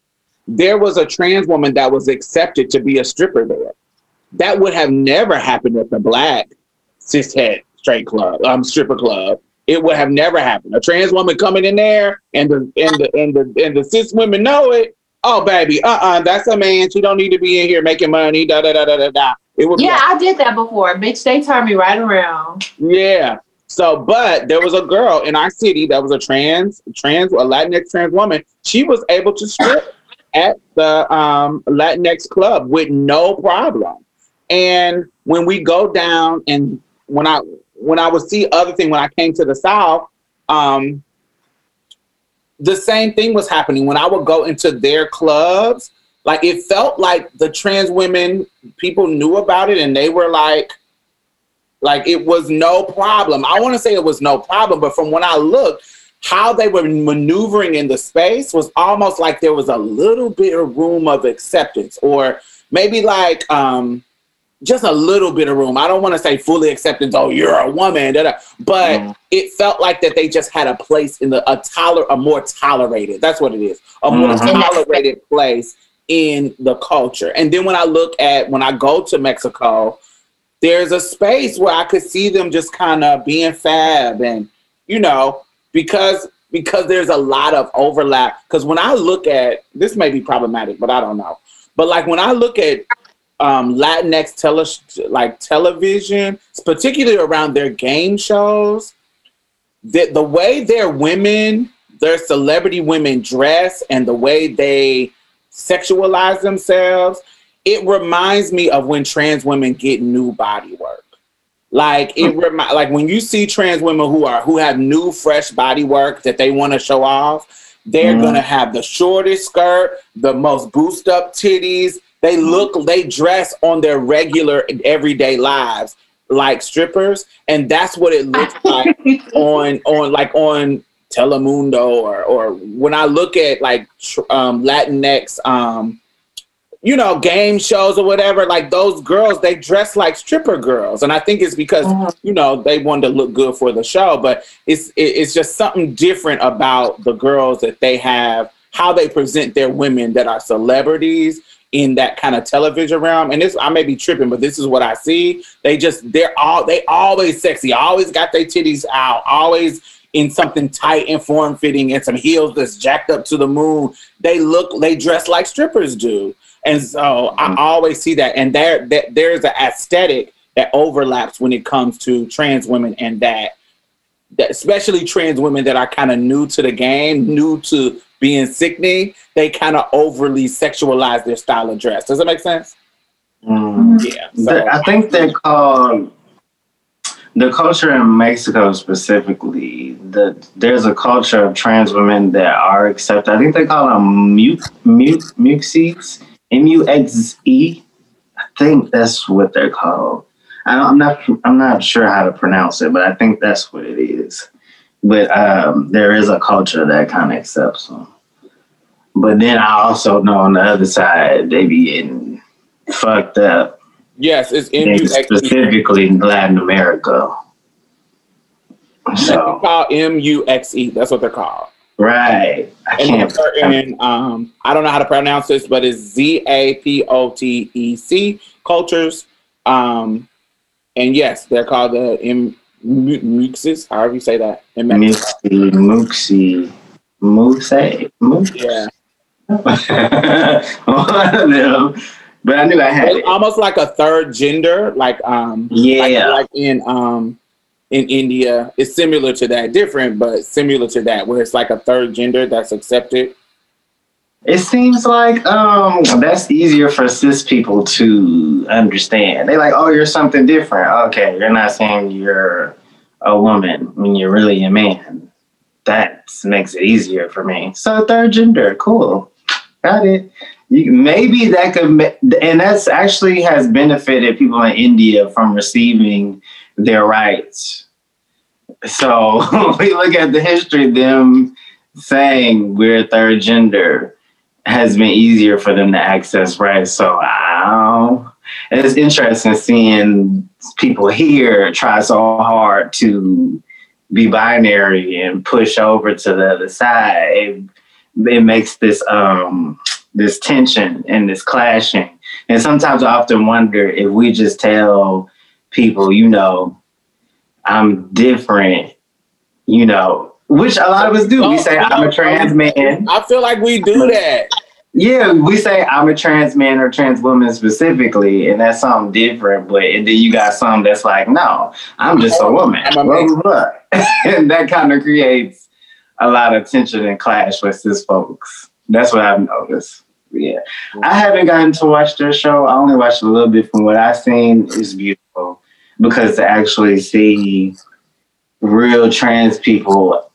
there was a trans woman that was accepted to be a stripper there that would have never happened at the black cishet straight club um stripper club it would have never happened a trans woman coming in there and the and the and the and the cis women know it oh baby uh-uh that's a man she don't need to be in here making money da da da da da da it would Yeah, I did that before. Bitch, they turned me right around. yeah. So, but there was a girl in our city that was a trans, trans, a Latinx trans woman. She was able to strip at the um, Latinx club with no problem. And when we go down, and when I when I would see other thing when I came to the South, um, the same thing was happening. When I would go into their clubs, like it felt like the trans women people knew about it, and they were like like it was no problem. I want to say it was no problem, but from when I looked, how they were maneuvering in the space was almost like there was a little bit of room of acceptance, or maybe like um just a little bit of room. I don't want to say fully acceptance. Oh, you're a woman, da, da. but Mhm. it felt like that they just had a place in the a toler a more tolerated. That's what it is. A more Mhm. tolerated place in the culture. And then when I look at when I go to Mexico, there's a space where I could see them just kind of being fab and you know because because there's a lot of overlap because when I look at this may be problematic but I don't know but like when I look at um, Latinx tele like television particularly around their game shows the, the way their women their celebrity women dress and the way they sexualize themselves it reminds me of when trans women get new body work. Like it remi- like when you see trans women who are who have new fresh body work that they want to show off, they're Mhm. gonna have the shortest skirt, the most boost up titties. They look, they dress on their regular everyday lives like strippers, and that's what it looks like on on like on Telemundo or or when I look at like tr- um, Latinx um, you know, game shows or whatever, like those girls, they dress like stripper girls. And I think it's because, Mhm. you know, they wanted to look good for the show, but it's it- it's just something different about the girls that they have, how they present their women that are celebrities in that kind of television realm. And this I may be tripping, but this is what I see. They just they're all they always sexy, always got their titties out, always in something tight and form fitting and some heels that's jacked up to the moon. They look they dress like strippers do. And so I mm-hmm. always see that. And there, that there's an aesthetic that overlaps when it comes to trans women and that, that especially trans women that are kind of new to the game, new to being sickening, they kind of overly sexualize their style of dress. Does that make sense? Mm. Yeah. So, I think they're called the culture in Mexico specifically. The there's a culture of trans women that are accepted. I think they call them mute mute muxies, M U X E. I think that's what they're called. I'm not I'm not sure how to pronounce it, but I think that's what it is. But um, there is a culture that kind of accepts them. But then I also know on the other side they be getting fucked up yes, it's M-U-X-E. specifically in Latin America. So called M-U-X-E. That's what they're called. right, I And can't. certain, um, I don't know how to pronounce this, but it's Z A P O T E C cultures. Um, and yes, they're called the M Muxes, however you say that. Mexico. Muxi, Muxi, Muxi, Yeah, one of them. But I knew I had it's it. almost like a third gender, like um, Yeah, like, like in um, in India, it's similar to that, different but similar to that, where it's like a third gender that's accepted. It seems like um, that's easier for cis people to understand. They like, oh, you're something different. Okay, you're not saying you're a woman when you're really a man. That makes it easier for me. So third gender, cool, got it. You, maybe that could, and that's actually has benefited people in India from receiving their rights. So we look at the history, them saying we're third gender has been easier for them to access right? So wow, it's interesting seeing people here try so hard to be binary and push over to the other side. It, it makes this um this tension and this clashing. And sometimes I often wonder if we just tell people, you know, I'm different, you know, which a lot of us do. We say I'm a trans man. I feel like we do that. Yeah, we say I'm a trans man or trans woman specifically, and that's something different. But and then you got some that's like, no, I'm just a woman. Blah, blah, blah. and that kind of creates a lot of tension and clash with cis folks. That's what I've noticed. Yeah, I haven't gotten to watch their show. I only watched a little bit from what I've seen. It's beautiful because to actually see real trans people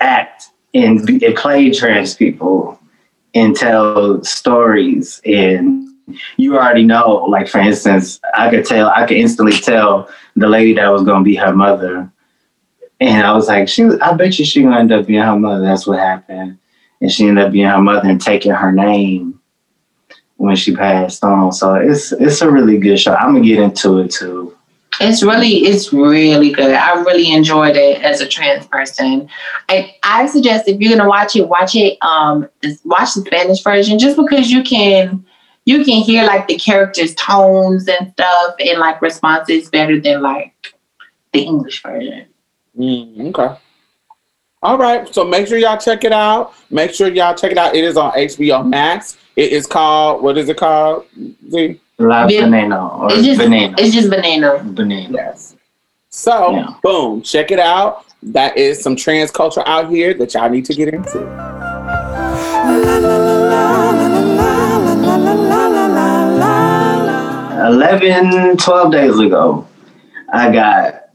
act and, be, play trans people and tell stories. And you already know like for instance i could tell i could instantly tell the lady that was going to be her mother. And i was like she i bet you she gonna end up being her mother. That's what happened. And she ended up being her mother and taking her name when she passed on. So it's it's a really good show. I'm gonna get into it too It's really, it's really good. I really enjoyed it as a trans person. I, I suggest if you're gonna watch it, watch it, um, watch the Spanish version, just because you can, you can hear like the characters' tones and stuff, and like responses better than like the English version. Mm, okay. All right. So make sure y'all check it out. Make sure y'all check it out. It is on HBO Max. It is called. What is it called? Z? La Yeah. Veneno or It's just, Veneno. it's just banana. Veneno. Yes. So Yeah. boom, check it out. That is some trans culture out here that y'all need to get into. 11, 12 days ago, I got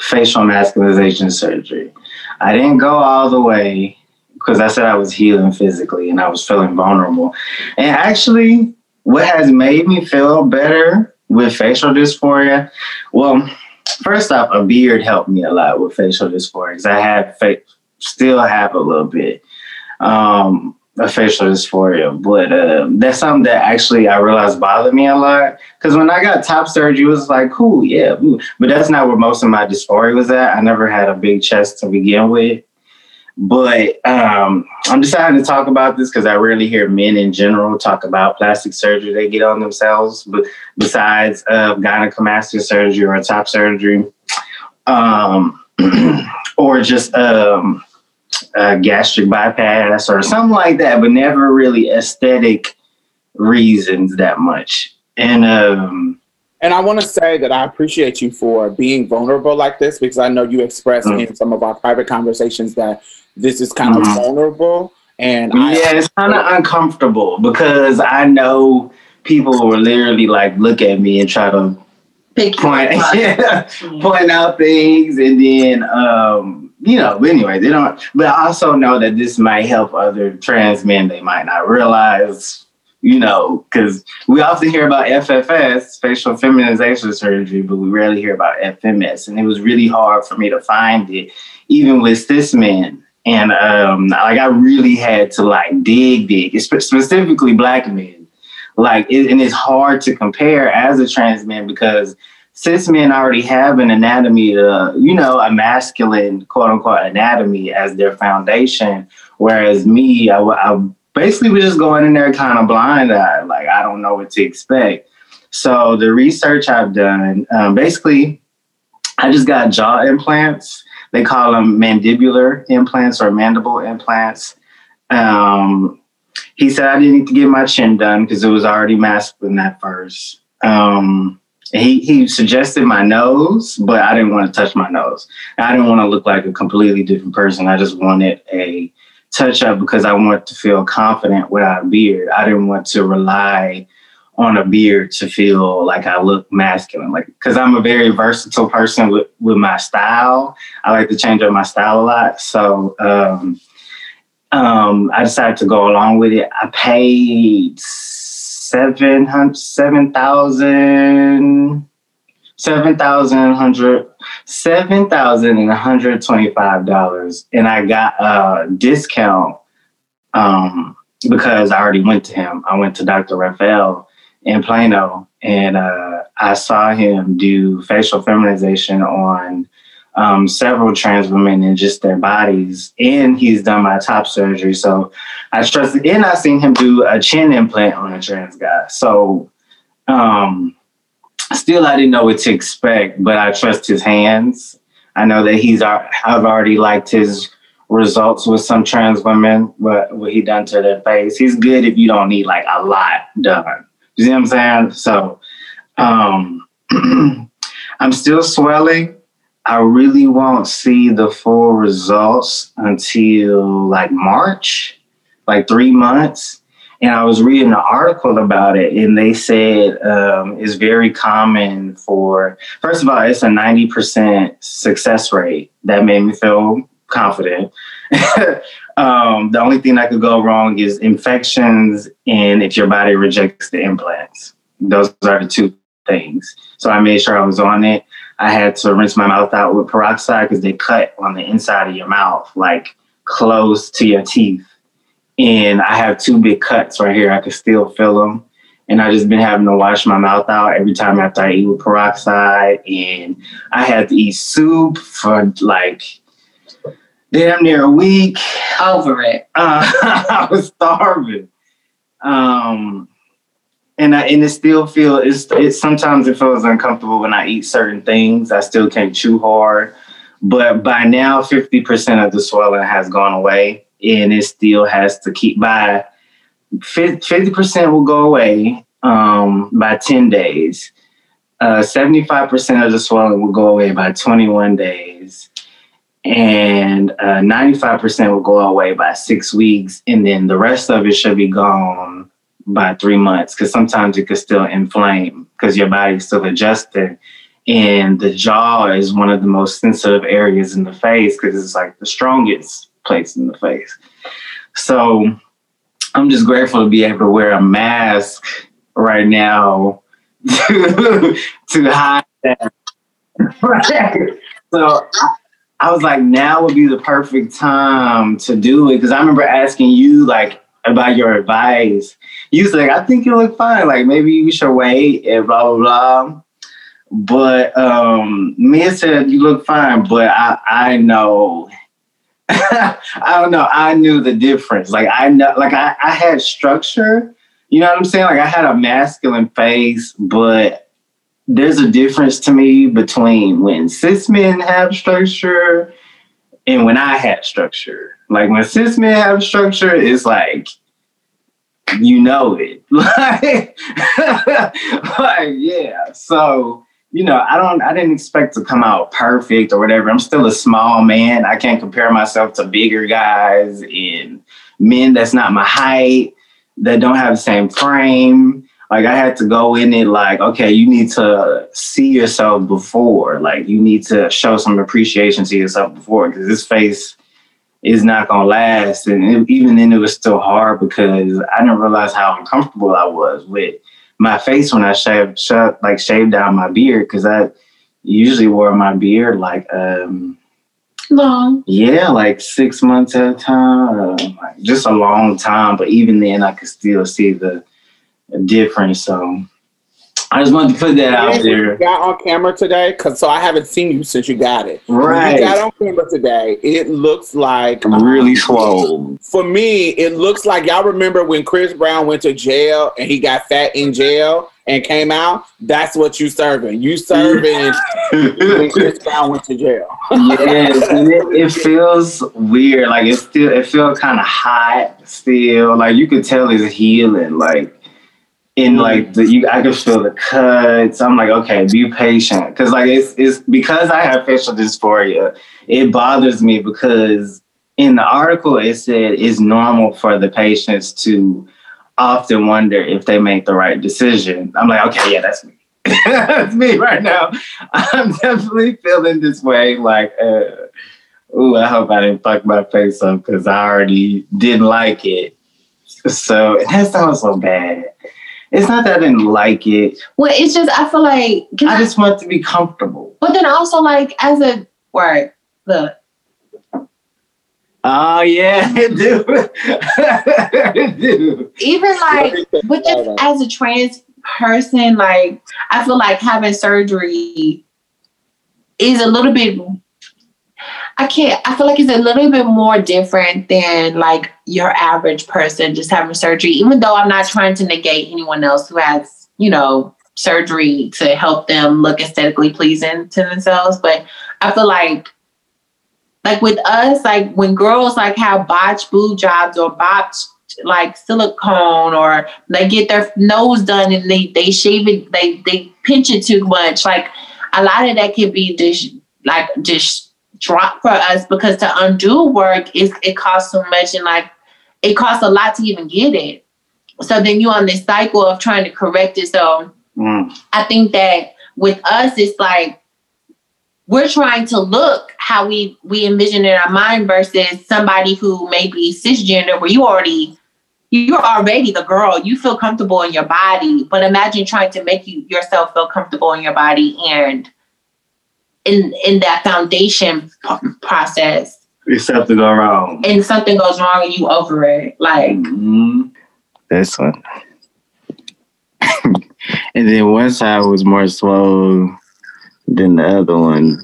facial masculization surgery. I didn't go all the way because I said I was healing physically and I was feeling vulnerable. And actually, what has made me feel better with facial dysphoria, well, first off, a beard helped me a lot with facial dysphoria because I had fa- still have a little bit. Um, of facial dysphoria, but uh, that's something that actually I realized bothered me a lot. Because when I got top surgery, it was like, cool, yeah, ooh. but that's not where most of my dysphoria was at. I never had a big chest to begin with. But um, I'm deciding to talk about this because I rarely hear men in general talk about plastic surgery they get on themselves, but besides uh, gynecomastia surgery or top surgery, um, or just um, gastric bypass or something like that, but never really aesthetic reasons that much. And um, And I want to say that I appreciate you for being vulnerable like this because I know you expressed Mm. in some of our private conversations that this is kind Mhm. of vulnerable. And I, yeah, it's kind of uncomfortable because I know people will literally like look at me and try to Pick point, point out things, and then um, you know. But anyway, they don't. But I also know that this might help other trans men. They might not realize, you know, because we often hear about FFS, facial feminization surgery, but we rarely hear about FMS. And it was really hard for me to find it, even with cis men. And um, like I really had to like dig, dig, spe- specifically black men. Like it, and it's hard to compare as a trans man because cis men already have an anatomy uh, you know a masculine quote unquote anatomy as their foundation. Whereas me I, I basically was just going in there kind of blind eyed like i don't know what to expect. So the research i've done um, basically i just got jaw implants they call them mandibular implants or mandible implants um, he said I didn't need to get my chin done because it was already masculine at first. Um, he he suggested my nose, but I didn't want to touch my nose. I didn't want to look like a completely different person. I just wanted a touch up because I wanted to feel confident without a beard. I didn't want to rely on a beard to feel like I look masculine. Like, because I'm a very versatile person with, with my style. I like to change up my style a lot. So, um, um, I decided to go along with it. I paid seven hundred, seven thousand, seven thousand hundred, seven thousand and hundred twenty-five dollars, and I got a discount um, because I already went to him. I went to Dr. Raphael in Plano, and uh, I saw him do facial feminization on um, several trans women and just their bodies. And he's done my top surgery. So I trust. and I seen him do a chin implant on a trans guy. So um, still, I didn't know what to expect, but I trust his hands. I know that he's, I've already liked his results with some trans women, what, what he done to their face. He's good if you don't need like a lot done. You see what I'm saying? So um, I'm still swelling I really won't see the full results until like March, like three months. And I was reading an article about it, and they said um, it's very common for, first of all, it's a 90% success rate. That made me feel confident. um, the only thing that could go wrong is infections and if your body rejects the implants. Those are the two things. So I made sure I was on it. I had to rinse my mouth out with peroxide because they cut on the inside of your mouth, like close to your teeth. And I have two big cuts right here. I can still feel them. And I just been having to wash my mouth out every time after I eat with peroxide. And I had to eat soup for like damn near a week. Over it. Uh, I was starving. Um, and I, and it still feel it's it sometimes it feels uncomfortable when I eat certain things. I still can't chew hard, but by now fifty percent of the swelling has gone away, and it still has to keep by fifty percent will go away um, by ten days. Uh, seventy-five percent of the swelling will go away by twenty-one days, and uh, ninety-five percent will go away by six weeks, and then the rest of it should be gone by three months because sometimes it could still inflame because your body's still adjusting. And the jaw is one of the most sensitive areas in the face because it's like the strongest place in the face. So I'm just grateful to be able to wear a mask right now to, to hide that. so I was like, now would be the perfect time to do it because I remember asking you like about your advice you was like, I think you look fine. Like maybe you should wait and blah blah blah. But um Mia said you look fine, but I I know I don't know. I knew the difference. Like I know like I, I had structure. You know what I'm saying? Like I had a masculine face, but there's a difference to me between when cis men have structure and when I had structure. Like when cis men have structure, it's like you know it. like, like, yeah. So, you know, I don't I didn't expect to come out perfect or whatever. I'm still a small man. I can't compare myself to bigger guys and men that's not my height, that don't have the same frame. Like I had to go in it like, okay, you need to see yourself before. Like you need to show some appreciation to yourself before because this face is not gonna last. And it, even then, it was still hard because I didn't realize how uncomfortable I was with my face when I shaved, shaved like shaved down my beard because I usually wore my beard like um long. Yeah, like six months at a time, uh, like just a long time. But even then, I could still see the difference. So I just wanted to put that out there. You got on camera today, cause so I haven't seen you since you got it. Right. When you got on camera today. It looks like really um, slow For me, it looks like y'all remember when Chris Brown went to jail and he got fat in jail and came out. That's what you serving. You serving when Chris Brown went to jail. yes, and it, it feels weird. Like it still, it feels kind of hot still. Like you could tell it's healing. Like in like the you I can feel the cuts. I'm like, okay, be patient. Cause like it's it's because I have facial dysphoria, it bothers me because in the article it said it's normal for the patients to often wonder if they make the right decision. I'm like, okay, yeah, that's me. that's me right now. I'm definitely feeling this way. Like, uh, ooh, I hope I didn't fuck my face up because I already didn't like it. So that sounds so bad. It's not that I didn't like it. Well, it's just I feel like I just want to be comfortable. but then also like as a word, look, Oh yeah, it do. it do. even like, but just as a trans person, like I feel like having surgery is a little bit. I can't. I feel like it's a little bit more different than like your average person just having surgery. Even though I'm not trying to negate anyone else who has, you know, surgery to help them look aesthetically pleasing to themselves, but I feel like like with us, like when girls like have botched boob jobs or botched like silicone or they get their nose done and they they shave it, they they pinch it too much. Like a lot of that can be just like just drop for us because to undo work is it costs so much and like it costs a lot to even get it. So then you're on this cycle of trying to correct it. So Mm. I think that with us, it's like we're trying to look how we we envision in our mind versus somebody who may be cisgender, where you already you're already the girl. You feel comfortable in your body, but imagine trying to make you yourself feel comfortable in your body and in in that foundation p- process, It's something go wrong. and something goes wrong and you over it. Like Mhm. This one. and then one side was more swole than the other one.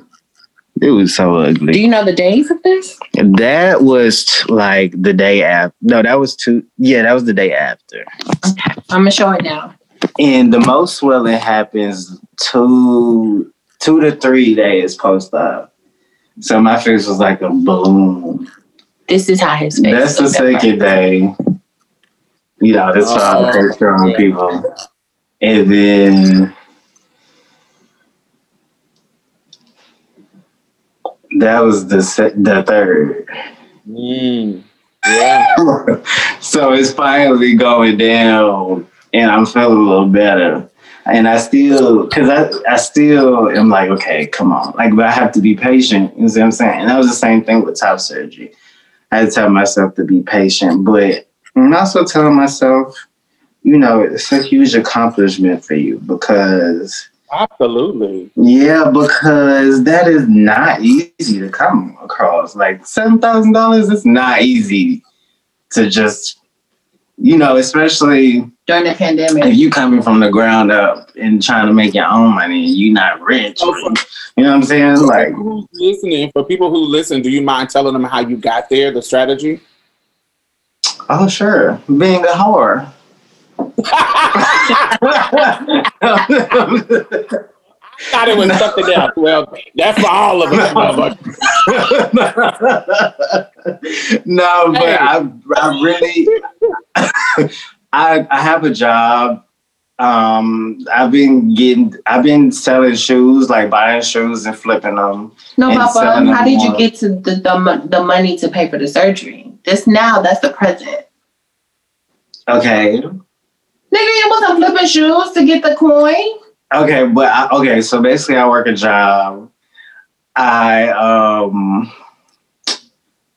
It was so ugly. do you know the days of this? That was like the day after. No, that was two. Yeah, that was the day after. I'm gonna show it now. And the most swelling happens two two to three days post op. So my face was like a balloon. This is how his face. That's the second day. You know, that's why Oh. I picture on Yeah. people. And then that was the se- the third. Mm. Yeah. so it's finally going down, and I'm feeling a little better. And I still, cause I, I still am like, okay, come on, like, but I have to be patient. You know what I'm saying? And that was the same thing with top surgery. I had to tell myself to be patient, but I'm also telling myself, you know, it's a huge accomplishment for you because, Absolutely. yeah, because that is not easy to come across. Like seven thousand dollars is not easy to just, you know, especially during the pandemic. if you coming from the ground up and trying to make your own money and you not rich. Oh, you know what I'm saying? For Like, people who's listening, for people who listen, do you mind telling them how you got there, the strategy? oh sure, being a whore. thought it was something else. Well, that's for all of us. motherfucker. no, but Hey. I, I really, I, I have a job. Um, I've been getting, I've been selling shoes, like buying shoes and flipping them. No, and Papa, how them did you get to the, the the money to pay for the surgery? This now, that's the present. Okay, Nigga, you wasn't flipping shoes to get the coin. Okay, but I, okay. So basically, I work a job. I um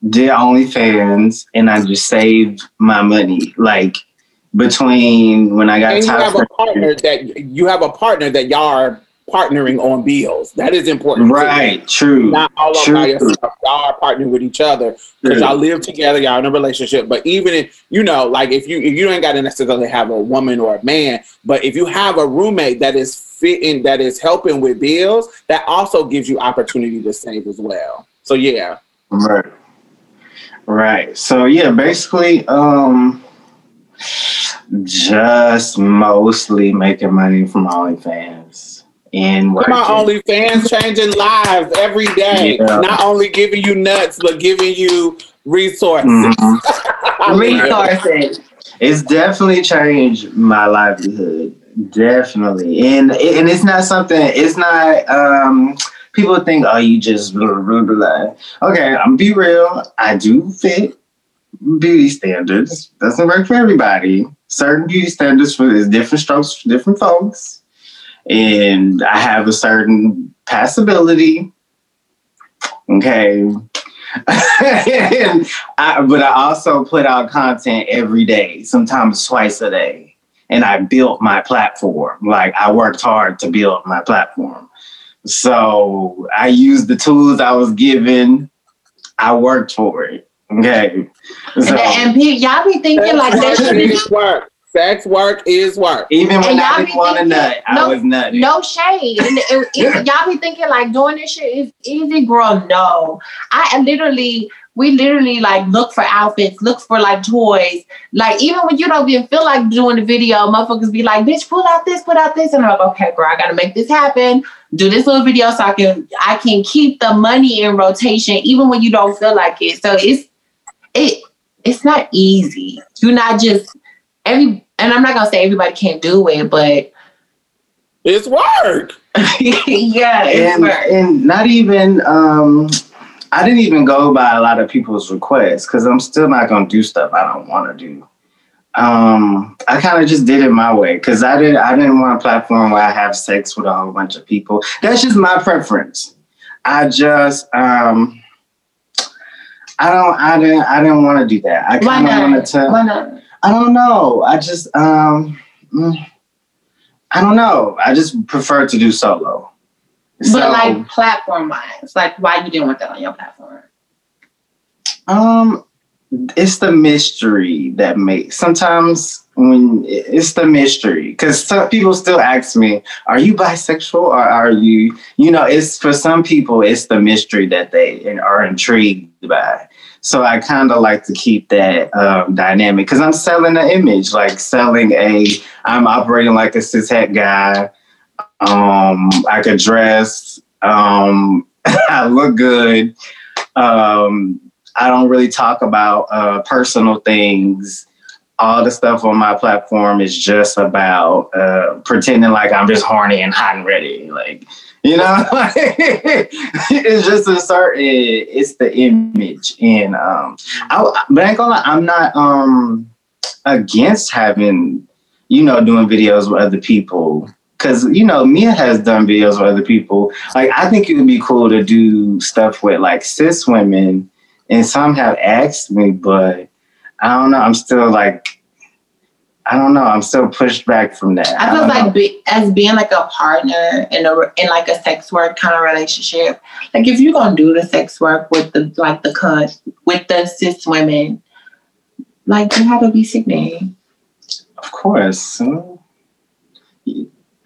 did OnlyFans, and I just saved my money, like between when I got And you have a partner that you have a partner that y'all are partnering on bills. That is important. Right, true. Not all True. by yourself. Y'all are partnering with each other because y'all live together. Y'all in a relationship. But even if you know, like if you if you ain't got to necessarily have a woman or a man, but if you have a roommate that is fitting, that is helping with bills, that also gives you opportunity to save as well. So yeah, Right. Right. So yeah, basically, um just mostly making money from OnlyFans and working. come on, OnlyFans changing lives every day. Yeah. Not only giving you nuts, but giving you resources. Mhm. Resources. It's definitely changed my livelihood. Definitely. And and it's not something it's not um people think, oh, you just blah, blah, blah, blah. Okay, I'm be real. I do fit beauty standards. Doesn't work for everybody. Certain beauty standards for is different strokes for different folks. And I have a certain passability. Okay. and I, but I also put out content every day, sometimes twice a day. And I built my platform. Like I worked hard to build my platform. So I used the tools I was given. I worked for it. Okay. And, So and pe- y'all be thinking like that Sex shit is is work. Sex work is work. even when and I y'all didn't be want to thinking- nut, I was nutting. no shade. And it- it- y'all be thinking like doing this shit is easy, girl. No, I literally, we literally like look for outfits, look for like toys. Like even when you don't even feel like doing the video, motherfuckers be like, "Bitch, pull out this, put out this," and I'm like, "Okay, girl, I gotta make this happen. Do this little video so I can I can keep the money in rotation, even when you don't feel like it." So it's it it's not easy. You're not just every, and I'm not gonna say everybody can't do it, but It's work. yeah, it's and, work. and not even um I didn't even go by a lot of people's requests because I'm still not gonna do stuff I don't want to do. Um, I kind of just did it my way because I didn't I didn't want a platform where I have sex with a whole bunch of people. That's just my preference. I just um I don't I didn't I didn't want to do that. I Why kind of wanted not? to Why not? I don't know. I just um mm, I don't know. I just prefer to do solo. But like platform wise, like why you didn't want that on your platform? um it's the mystery that makes sometimes when it's the mystery because some people still ask me are you bisexual or are you you know it's for some people it's the mystery that they are intrigued by so i kind of like to keep that um, dynamic because i'm selling an image like selling a i'm operating like a cishet guy um i could dress um i look good um I don't really talk about uh, personal things. All the stuff on my platform is just about uh, pretending like I'm just horny and hot and ready. Like, you know, it's just a certain, it's the image. And, um, I, but I ain't gonna lie, I'm not um, against having, you know, doing videos with other people. Cause you know, Mia has done videos with other people. Like, I think it would be cool to do stuff with like cis women and some have asked me, but I don't know. I'm still like, I don't know. I'm still pushed back from that. I feel like be, as being like a partner in a in like a sex work kind of relationship, like if you're gonna do the sex work with the like the cut with the cis women, like you have to be sickening. of course,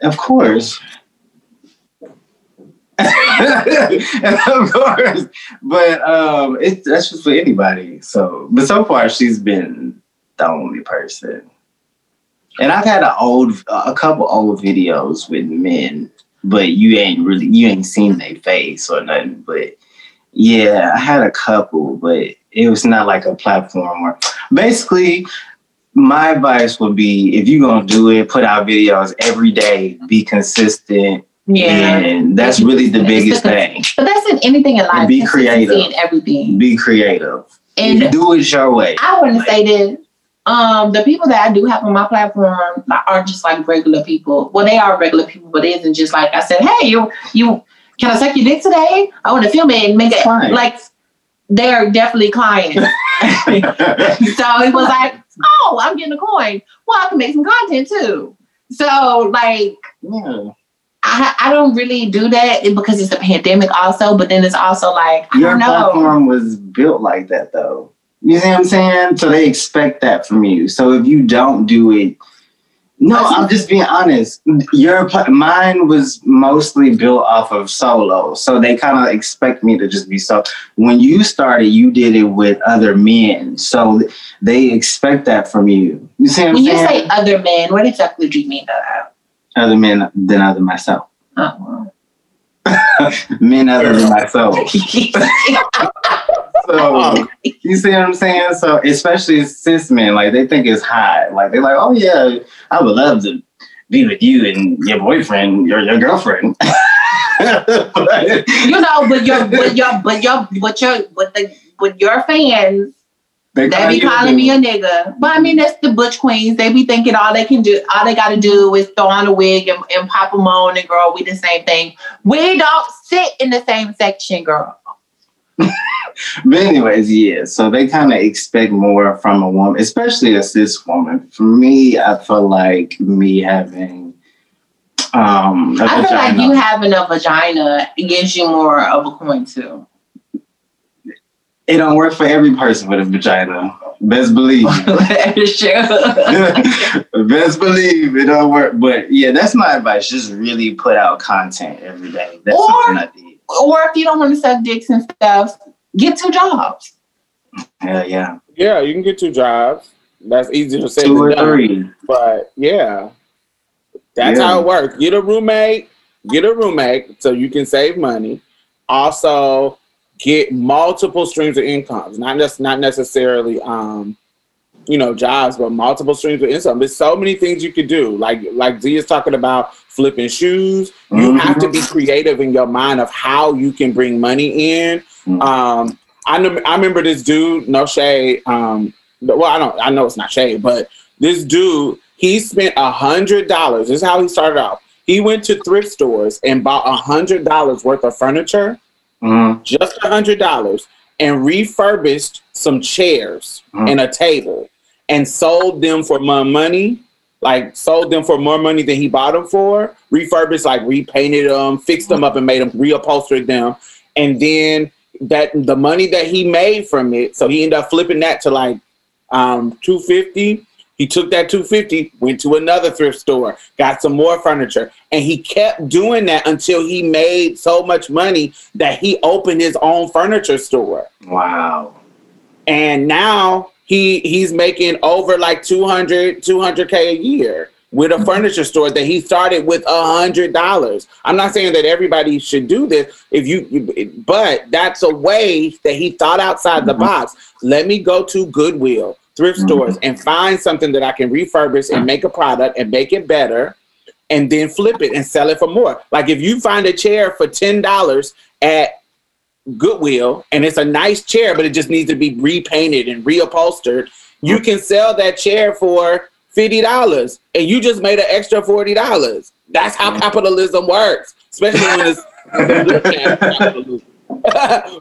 of course. of course, but um, it, that's just for anybody. So, but so far she's been the only person, and I've had a old, a couple old videos with men, but you ain't really, you ain't seen their face or nothing. But yeah, I had a couple, but it was not like a platform where, basically, my advice would be if you're gonna do it, put out videos every day, be consistent, Yeah, and that's really the biggest thing. but that's in anything in life. be creative. in everything. Be creative. And do it your way. I want to say this. Um, the people that I do have on my platform are just like regular people. Well, they are regular people, but it isn't just like I said, hey, you you can I suck your dick today? I want to film it and make it Fine. like they're definitely clients. so it was like, oh, I'm getting a coin. Well, I can make some content too. So like Yeah. I, I don't really do that because it's a pandemic also, but then it's also like I Your don't know. platform was built like that though. You see what I'm saying? So they expect that from you. So if you don't do it, no, I'm just being honest. Your mine was mostly built off of solo, so they kind of expect me to just be so. When you started, you did it with other men, so they expect that from you. You see what I'm When you saying? say other men, what exactly do you mean by that? other men than other myself, Oh, men other than myself. So oh. you see what I'm saying? So especially cis men, like they think it's hot. Like they're like, oh yeah, I would love to be with you and your boyfriend, your your girlfriend. you know, but your but your but your but your but the but your fans they they be calling me a nigga. But I mean that's the butch queens. They be thinking all they can do, all they gotta do is throw on a wig and, and pop them on and girl, we the same thing. We don't sit in the same section, girl. But anyways, yeah. So they kind of expect more from a woman, especially a cis woman. For me, I feel like me having um I feel like you having a vagina gives you more of a coin too. it don't work for every person with a vagina. Best believe. Best believe it don't work. But yeah, that's my advice. Just really put out content every day. That's Or- something I did. Or if you don't want to suck dicks and stuff, get two jobs. Hell yeah. Yeah, you can get two jobs. That's easier to say Two or done. three. But yeah, that's Yeah. how it works. Get a roommate, get a roommate so you can save money. Also, get multiple streams of incomes, not just not necessarily um, you know, jobs, but multiple streams of income. There's so many things you could do. Like like Z is talking about flipping shoes. You Mhm. have to be creative in your mind of how you can bring money in. Mhm. Um, I know, I remember this dude, no shade. Um, well, I don't, I know it's not shade, but this dude, he spent a hundred dollars. This is how he started off. He went to thrift stores and bought a hundred dollars worth of furniture, Mhm. just a hundred dollars, and refurbished some chairs Mhm. and a table, and sold them for more money. Like sold them for more money than he bought them for. Refurbished, like repainted them, fixed them up, and made them reupholstered them. And then that the money that he made from it, so he ended up flipping that to like um 250 he took that 250 went to another thrift store got some more furniture and he kept doing that until he made so much money that he opened his own furniture store Wow. and now he he's making over like 200 200k a year with a furniture store that he started with a hundred dollars i'm not saying that everybody should do this if you but that's a way that he thought outside the Mhm. box let me go to goodwill thrift Mhm. stores and find something that i can refurbish and make a product and make it better and then flip it and sell it for more like if you find a chair for $10 at Goodwill and it's a nice chair, but it just needs to be repainted and reupholstered. You can sell that chair for fifty dollars, and you just made an extra forty dollars. That's how capitalism works, especially when it's good When-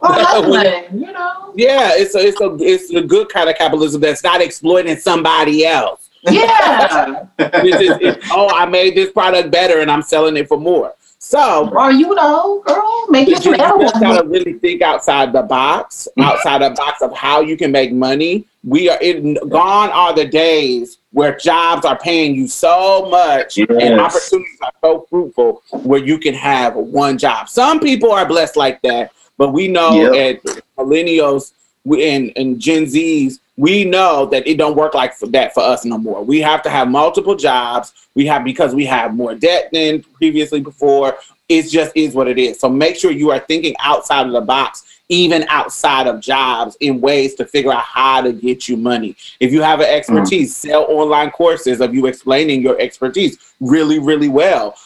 oh, you know. yeah, it's a it's a it's a good kind of capitalism that's not exploiting somebody else. Yeah. It's just, it's, oh, I made this product better and I'm selling it for more. So or you know, girl, make you it some just gotta really think outside the box, mm-hmm. outside the box of how you can make money. We are in, gone are the days where jobs are paying you so much and opportunities are so fruitful where you can have one job. Some people are blessed like that, but we know at millennials we, and, and Gen Zs, we know that it don't work like for that for us no more. We have to have multiple jobs. We have because we have more debt than previously before. It just is what it is. So make sure you are thinking outside of the box, even outside of jobs, in ways to figure out how to get you money. If you have an mm. expertise, sell online courses of you explaining your expertise really, really well.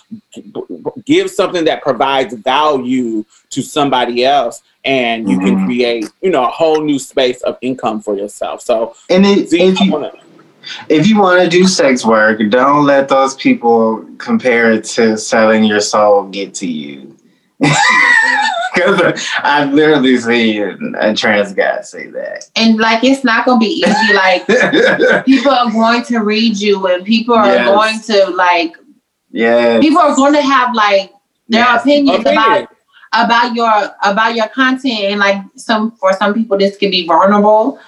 Give something that provides value to somebody else, and you can Mhm. create, you know, a whole new space of income for yourself. So, And it, Z, if you wanna- if you want to do sex work, don't let those people compare it to selling your soul get to you. Because I've literally seen a trans guy say that. And like it's not gonna be easy. Like people are going to read you and people are Yes. going to like yeah. people are going to have like their Yes. opinions Okay. about about your about your content and like some for some people this can be vulnerable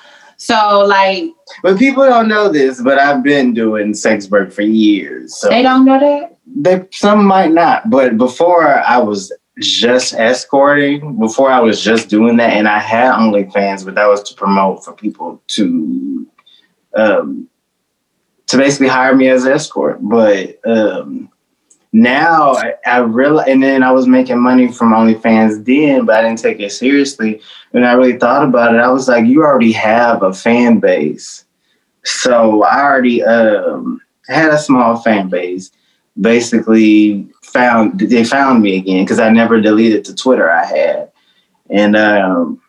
so like But people don't know this, but I've been doing sex work for years. So they don't know that they some might not, but before I was just escorting, before I was just doing that, and I had OnlyFans, but that was to promote for people to um to basically hire me as an escort. But um now I, I and then I was making money from OnlyFans then, but I didn't take it seriously. When I really thought about it, I was like, you already have a fan base. So I already um had a small fan base basically found they found me again because I never deleted the Twitter I had, and um,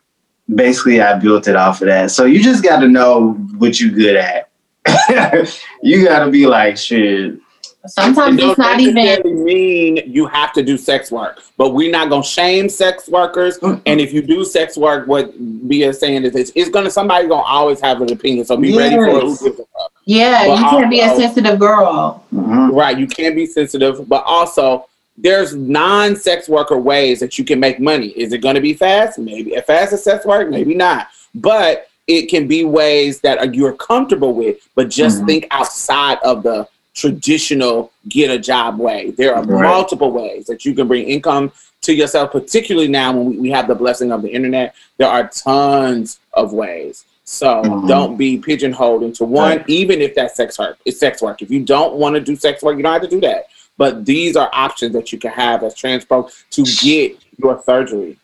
basically I built it off of that. So you just got to know what you're good at. you got to be like shit. Sometimes it's not even. mean you have to do sex work, but we're not gonna shame sex workers. And if you do sex work, what Bia is saying is it's, it's gonna somebody gonna always have an opinion. So be ready for it. Who Yes. gives a fuck? Yeah, But you can't be a sensitive girl. Mhm. Right, you can't be sensitive, but also there's non-sex worker ways that you can make money. Is it going to be fast? Maybe as fast as sex work, maybe not. But it can be ways that are, you're comfortable with, but just Mhm. think outside of the traditional get a job way. There are Right. multiple ways that you can bring income to yourself, particularly now when we, we have the blessing of the internet. There are tons of ways. So Mhm. don't be pigeonholed into one, Right. even if that's sex work. It's sex work. If you don't want to do sex work, you don't have to do that. But these are options that you can have as trans folks to get your surgery.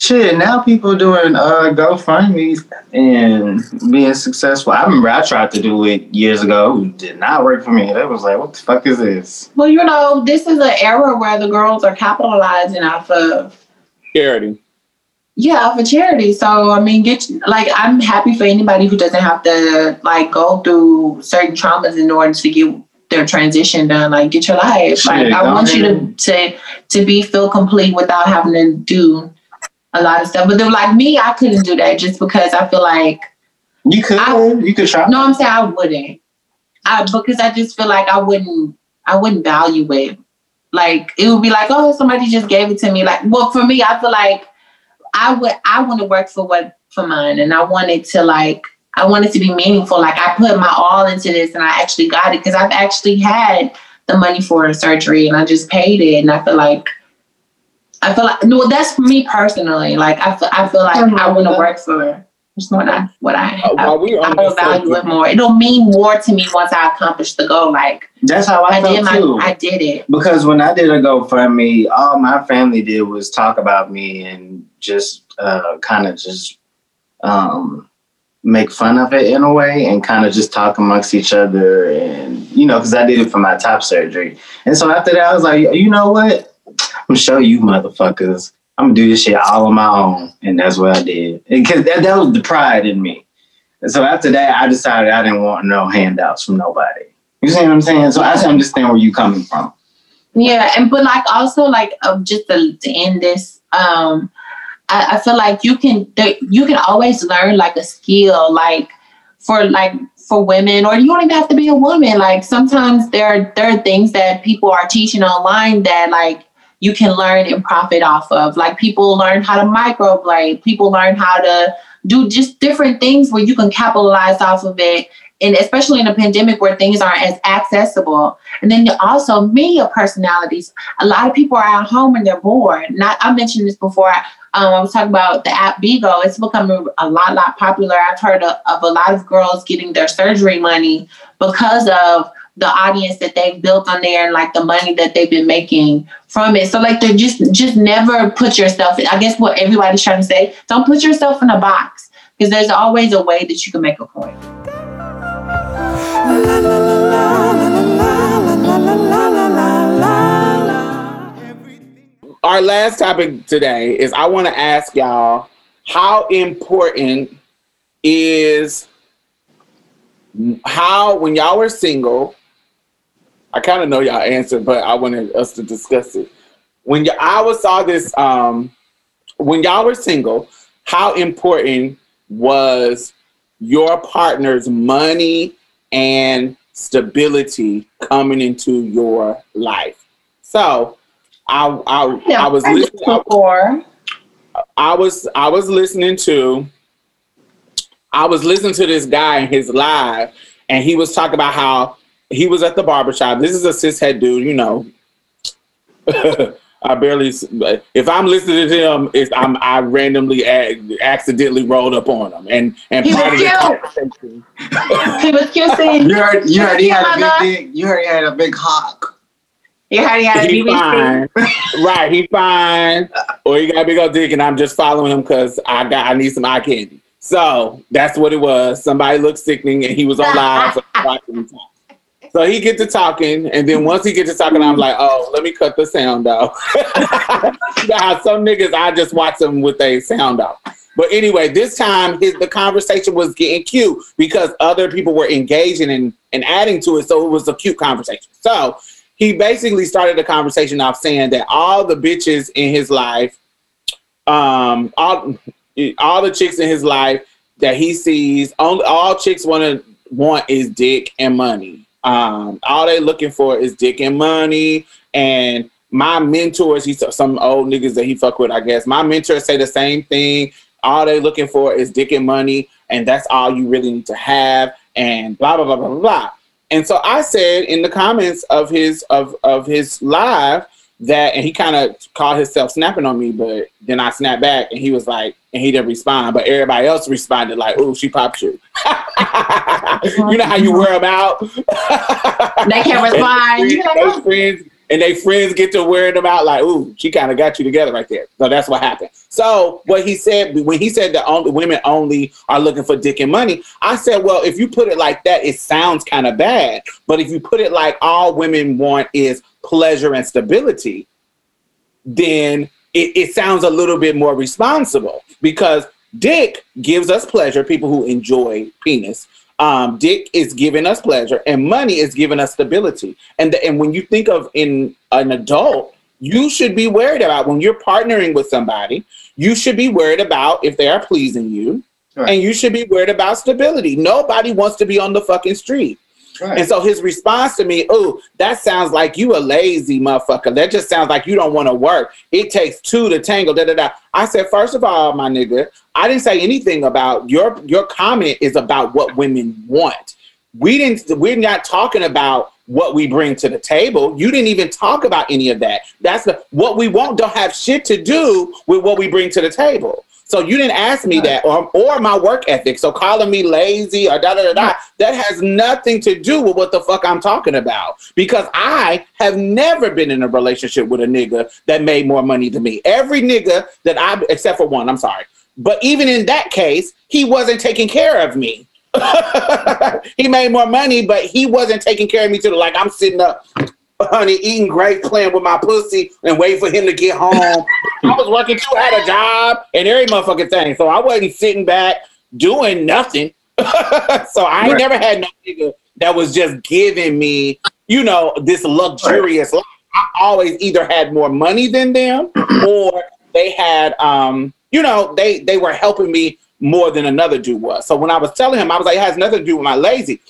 Shit, now people doing uh GoFundMe's and being successful. I remember I tried to do it years ago. It did not work for me. That was like, what the fuck is this? Well, you know, this is an era where the girls are capitalizing off of Charity. Yeah for charity. So I mean, get like I'm happy for anybody who doesn't have to like go through certain traumas in order to get their transition done. Like get your life. Like I want you to to to be feel complete without having to do a lot of stuff. But then like me, I couldn't do that just because I feel like You could, I- you could try. no, I'm saying I wouldn't. I because I just feel like I wouldn't I wouldn't value it. Like it would be like, oh, somebody just gave it to me. Like, well, for me, I feel like I would I want to work for what for mine, and I wanted to like I wanted to be meaningful. Like I put my all into this, and I actually got it because I've actually had the money for a surgery, and I just paid it, and I feel like. I feel like no, that's for me personally. Like I feel, I feel like I want to work for what I what I Uh, we I this value it more. It'll mean more to me once I accomplish the goal. Like That's how I, I, felt did my, too. I did it. because when I did a GoFundMe, all my family did was talk about me and just uh, kind of just um, make fun of it in a way and kind of just talk amongst each other. And, you know, because I did it for my top surgery. And so after that, I was like, you know what? I'm gonna show you motherfuckers. I'm gonna do this shit all on my own. And that's what I did. Because that, that was the pride in me. And so after that, I decided I didn't want no handouts from nobody. You see what I'm saying? So I understand where you're coming from. Yeah, and but like also like um, just to, to end this, um, I, I feel like you can you can always learn like a skill like for like for women or you don't even have to be a woman. Like sometimes there are, there are things that people are teaching online that like you can learn and profit off of. Like people learn how to microblade, people learn how to do just different things where you can capitalize off of it. And especially in a pandemic where things aren't as accessible. And then also media personalities. A lot of people are at home and they're bored. Not I mentioned this before. Um, I was talking about the app Bigo. It's becoming a lot, lot popular. I've heard of, of a lot of girls getting their surgery money because of the audience that they've built on there and like the money that they've been making from it. So like they're just just never put yourself in, I guess what everybody's trying to say, don't put yourself in a box because there's always a way that you can make a coin. Our last topic today is I want to ask y'all how important is how when y'all were single I kind of know y'all answer, but I wanted us to discuss it. When y- I was saw this, um, when y'all were single, how important was your partner's money and stability coming into your life? So, I I, I was listening. I, before. I was I was listening to I was listening to this guy in his live and he was talking about how he was at the barbershop. This is a cishet dude, you know. I barely if I'm listening to him, it's I'm I randomly a- accidentally rolled up on him and and He part of was the cute. conversation. He was kissing. You heard, you heard he had a big dick. You heard he had a big hawk. You heard he had a He BBC. fine, right? He fine, or he got a big old dick, and I'm just following him because I got I need some eye candy. So that's what it was. Somebody looked sickening, and he was on live. So. So he get to talking, and then once he get to talking, I'm like, oh, let me cut the sound off. how some niggas, I just watch them with a sound off. But anyway, this time his the conversation was getting cute because other people were engaging and, and adding to it. So it was a cute conversation. So he basically started the conversation off saying that all the bitches in his life, um, all all the chicks in his life that he sees, all, all chicks want to want is dick and money. Um, all they looking for is dick and money. And my mentors, he's some old niggas that he fuck with, I guess. My mentors say the same thing. All they looking for is dick and money, and that's all you really need to have, and blah blah blah blah blah. And so I said in the comments of his of of his live that, and he kind of called himself snapping on me, but then I snapped back, and he was like, and he didn't respond, but everybody else responded like, "Oh, she popped you." you know how you wear them out. They can't respond. And You they know? friends and they friends get to wearing them out like, "Ooh, she kind of got you together right there." So that's what happened. So what he said when he said that only women only are looking for dick and money, I said, well, if you put it like that, it sounds kind of bad. But if you put it like all women want is pleasure and stability, then it, it sounds a little bit more responsible because dick gives us pleasure, people who enjoy penis. Um, dick is giving us pleasure and money is giving us stability. And, the, and when you think of in an adult, you should be worried about when you're partnering with somebody, you should be worried about if they are pleasing you. Right. And you should be worried about stability. Nobody wants to be on the fucking street. Right. And so his response to me, oh, that sounds like you a lazy motherfucker. That just sounds like you don't want to work. It takes two to tangle. Da da da. I said, first of all, my nigga, I didn't say anything about your your comment is about what women want. We didn't. We're not talking about what we bring to the table. You didn't even talk about any of that. That's the what we want. Don't have shit to do with what we bring to the table. So you didn't ask me that, or or my work ethic. So calling me lazy or da da da da, that has nothing to do with what the fuck I'm talking about. Because I have never been in a relationship with a nigga that made more money than me. Every nigga that I, except for one, I'm sorry, but even in that case, he wasn't taking care of me. he made more money, but he wasn't taking care of me to the like I'm sitting up, honey, eating great, playing with my pussy, and waiting for him to get home. I was working too, had a job and every motherfucking thing. So I wasn't sitting back doing nothing. so I Right. never had no nigga that was just giving me, you know, this luxurious life. I always either had more money than them or they had um, you know, they they were helping me more than another dude was. So when I was telling him, I was like, it has nothing to do with my lazy.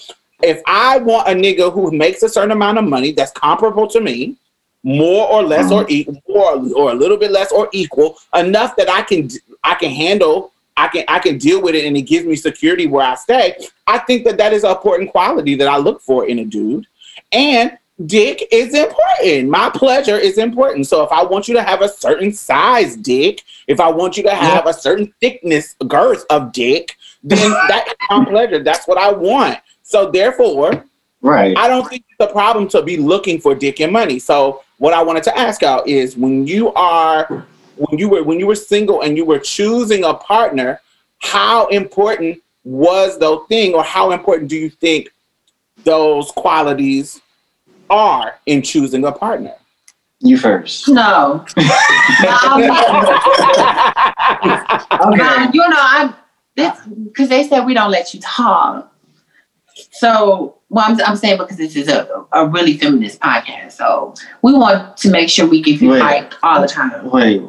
If I want a nigga who makes a certain amount of money that's comparable to me, more or less or uh-huh. equal, or, or a little bit less or equal, enough that I can I can handle, I can I can deal with it, and it gives me security where I stay. I think that that is an important quality that I look for in a dude, and dick is important. My pleasure is important. So if I want you to have a certain size dick, if I want you to have a certain thickness, girth of dick, then that's my pleasure. That's what I want. So therefore, Right. I don't think it's a problem to be looking for dick and money. So what I wanted to ask y'all is when you are when you were when you were single and you were choosing a partner, how important was the thing or how important do you think those qualities are in choosing a partner? You first. No. Um, Okay. um, you know, I this because they said we don't let you talk. So, well, I'm, I'm saying because this is a, a really feminist podcast, so we want to make sure we give you Wait. mic all the time. Wait.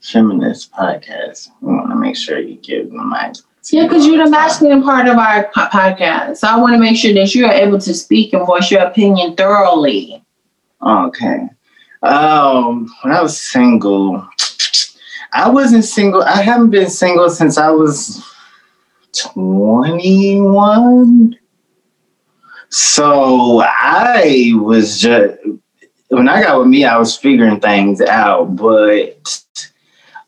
Feminist podcast. We want to make sure you give the mic. Yeah, because you're the masculine part of our podcast, so I want to make sure that you're able to speak and voice your opinion thoroughly. Okay. Um, when I was single, I wasn't single. I haven't been single since I was 21. So I was just when I got with me, I was figuring things out, but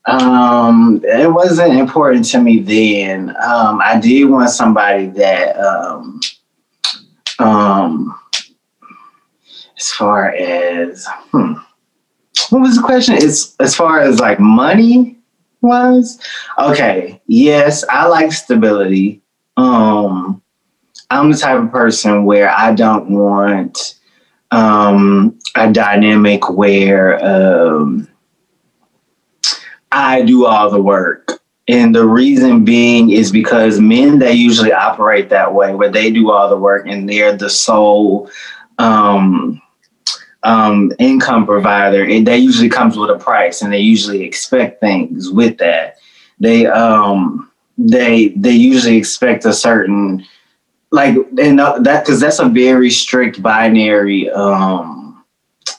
um it wasn't important to me then. Um I did want somebody that um um as far as hmm, what was the question? It's as far as like money was okay. Yes, I like stability. Um, I'm the type of person where I don't want um, a dynamic where um, I do all the work. And the reason being is because men they usually operate that way, where they do all the work and they're the sole um, um, income provider. And that usually comes with a price, and they usually expect things with that. They um, they they usually expect a certain like and that because that's a very strict binary um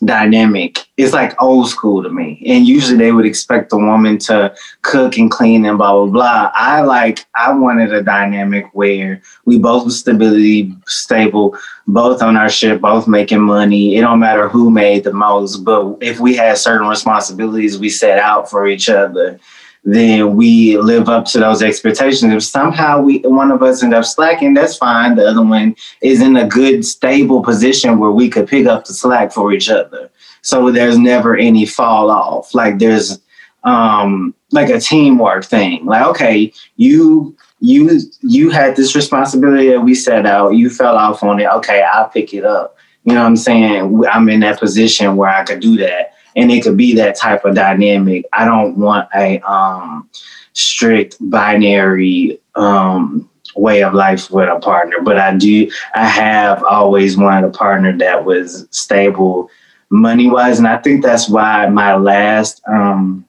dynamic. It's like old school to me. And usually they would expect the woman to cook and clean and blah blah blah. I like i wanted a dynamic where we both with stability stable both on our ship both making money. It don't matter who made the most but if we had certain responsibilities we set out for each other then we live up to those expectations. If somehow we one of us end up slacking, that's fine. The other one is in a good, stable position where we could pick up the slack for each other. So there's never any fall off. Like there's um like a teamwork thing. Like, okay, you you you had this responsibility that we set out, you fell off on it. Okay, I'll pick it up. You know what I'm saying? I'm in that position where I could do that and it could be that type of dynamic. I don't want a um, strict binary um, way of life with a partner, but I do. I have always wanted a partner that was stable money wise, and I think that's why my last um,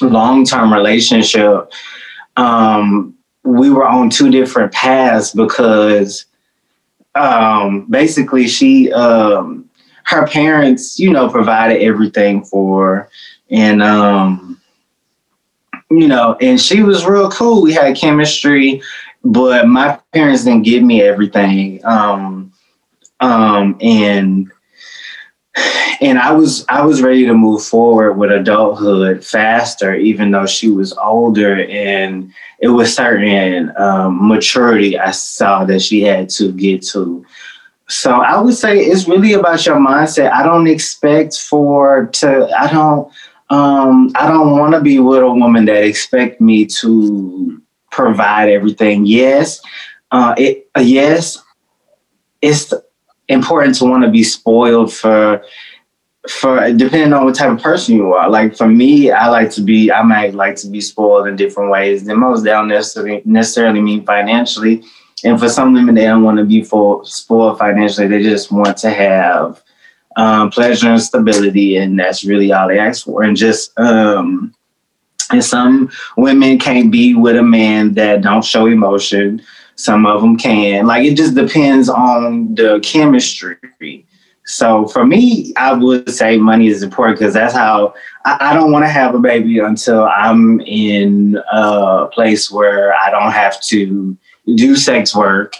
long term relationship. Um, we were on two different paths because um, basically she um, her parents, you know, provided everything for her. And um, you know, and she was real cool. We had chemistry, but my parents didn't give me everything. Um, um, and and I was I was ready to move forward with adulthood faster, even though she was older, and it was certain um, maturity I saw that she had to get to. So I would say it's really about your mindset. I don't expect for to I don't um I don't want to be with a woman that expect me to provide everything. Yes. Uh it yes it's important to want to be spoiled for for depending on what type of person you are. Like for me, I like to be I might like to be spoiled in different ways. The most don't necessarily necessarily mean financially and for some women, they don't want to be full, spoiled financially. They just want to have um, pleasure and stability, and that's really all they ask for. And just um, and some women can't be with a man that don't show emotion. Some of them can. Like it just depends on the chemistry. So for me, I would say money is important because that's how I, I don't want to have a baby until I'm in a place where I don't have to do sex work